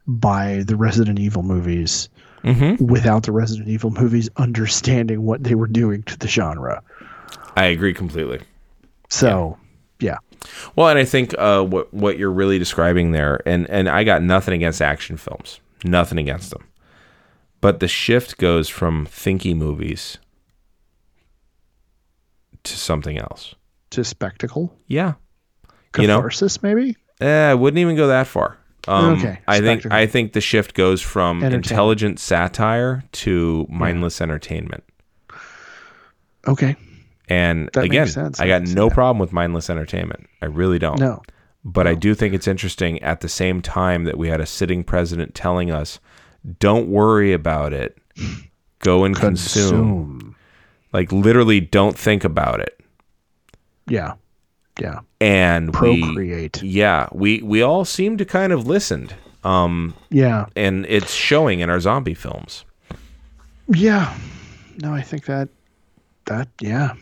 by the resident evil movies Mm-hmm. without the resident evil movies understanding what they were doing to the genre I agree completely. so yeah, Well, and I think uh, what what you're really describing there, and and I got nothing against action films, nothing against them, but the shift goes from thinky movies to something else. to spectacle Yeah, You know? maybe eh, I wouldn't even go that far. Um, Okay, I think. I think the shift goes from intelligent satire to mindless entertainment. okay And That again. I got no that. problem with mindless entertainment. I really don't. no But I do think it's interesting at the same time that we had a sitting president telling us Don't worry about it. Go and consume. Like literally, don't think about it. Yeah. Yeah. And we, Procreate. yeah, we we all seem to kind of listened. Um, Yeah. and it's showing in our zombie films. Yeah. No, I think that that yeah.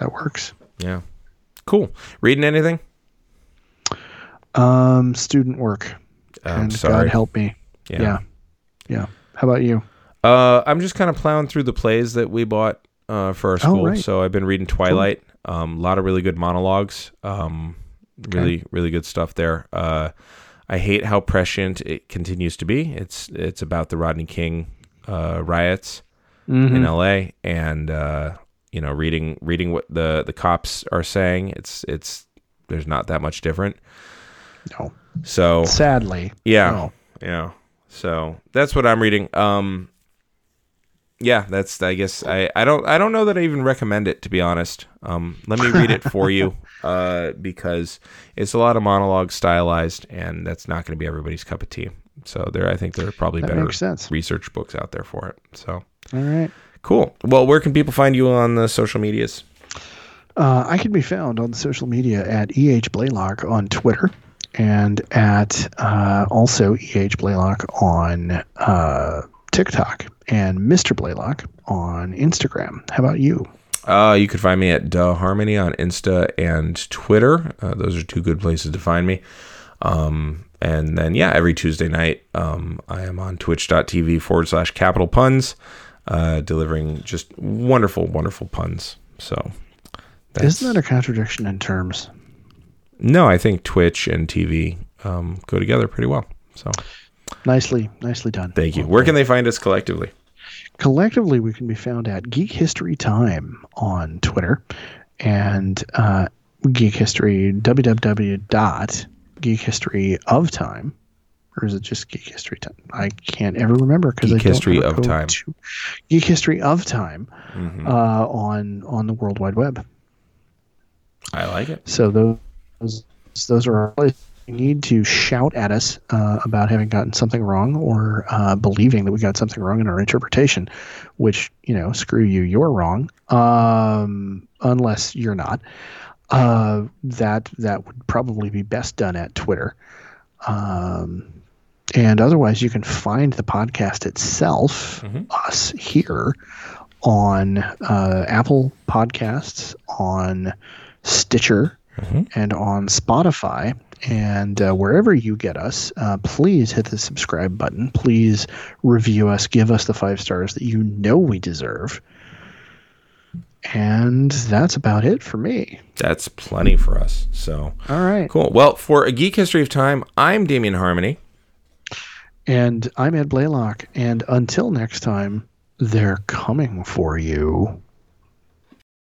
That works. Yeah. Cool. Reading anything? Um student work. I'm and sorry. God help me. Yeah. Yeah. yeah. How about you? Uh, I'm just kind of plowing through the plays that we bought uh, for our Oh, school. right. So I've been reading Twilight. Um, a lot of really good monologues. Um, really, really good stuff there. Uh, I hate how prescient it continues to be. It's it's about the Rodney King uh, riots Mm-hmm. in L.A. and uh, you know reading reading what the the cops are saying. It's it's there's not that much different. No. So Sadly. yeah. no. Yeah. So that's what I'm reading. Um yeah, that's I guess I, I don't I don't know that I even recommend it to be honest. Um let me read it for you [LAUGHS] uh because it's a lot of monologue stylized and that's not going to be everybody's cup of tea. So there I think there are probably That better sense. research books out there for it. So All right. cool. Well, where can people find you on the social medias? Uh, I can be found on social media at EH Blaylock on Twitter and at uh, also EH Blaylock on uh, TikTok and Mr. Blaylock on Instagram. How about you? Uh, you can find me at Duh Harmony on Insta and Twitter. Uh, those are two good places to find me. Um, and then, yeah, every Tuesday night, um, I am on twitch.tv forward slash capital puns, uh, delivering just wonderful, wonderful puns. So, that's, Isn't that a contradiction in terms? no, I think Twitch and TV um, go together pretty well. So, Nicely, nicely done. thank you. Where can they find us collectively? Collectively, we can be found at Geek History Time on Twitter and uh, Geek History www.geekhistory of time. Or is it just Geek History Time? I can't ever remember because I don't History of Time. to Geek History of Time Mhm. uh, on on the World Wide Web. I like it. So those those are all you need to shout at us uh, about having gotten something wrong or uh, believing that we got something wrong in our interpretation, which you know, screw you, you're wrong. Um, unless you're not. Uh, that that would probably be best done at Twitter. Um, and otherwise, you can find the podcast itself, Mhm. us here, on uh, Apple Podcasts, on Stitcher, Mhm. and on Spotify. And uh, wherever you get us, uh, please hit the subscribe button. Please review us. Give us the five stars that you know we deserve. And that's about it for me. That's plenty for us. So, All right. cool. Well, for a geek history of time, I'm Damien Harmony. And I'm Ed Blaylock. And until next time, they're coming for you.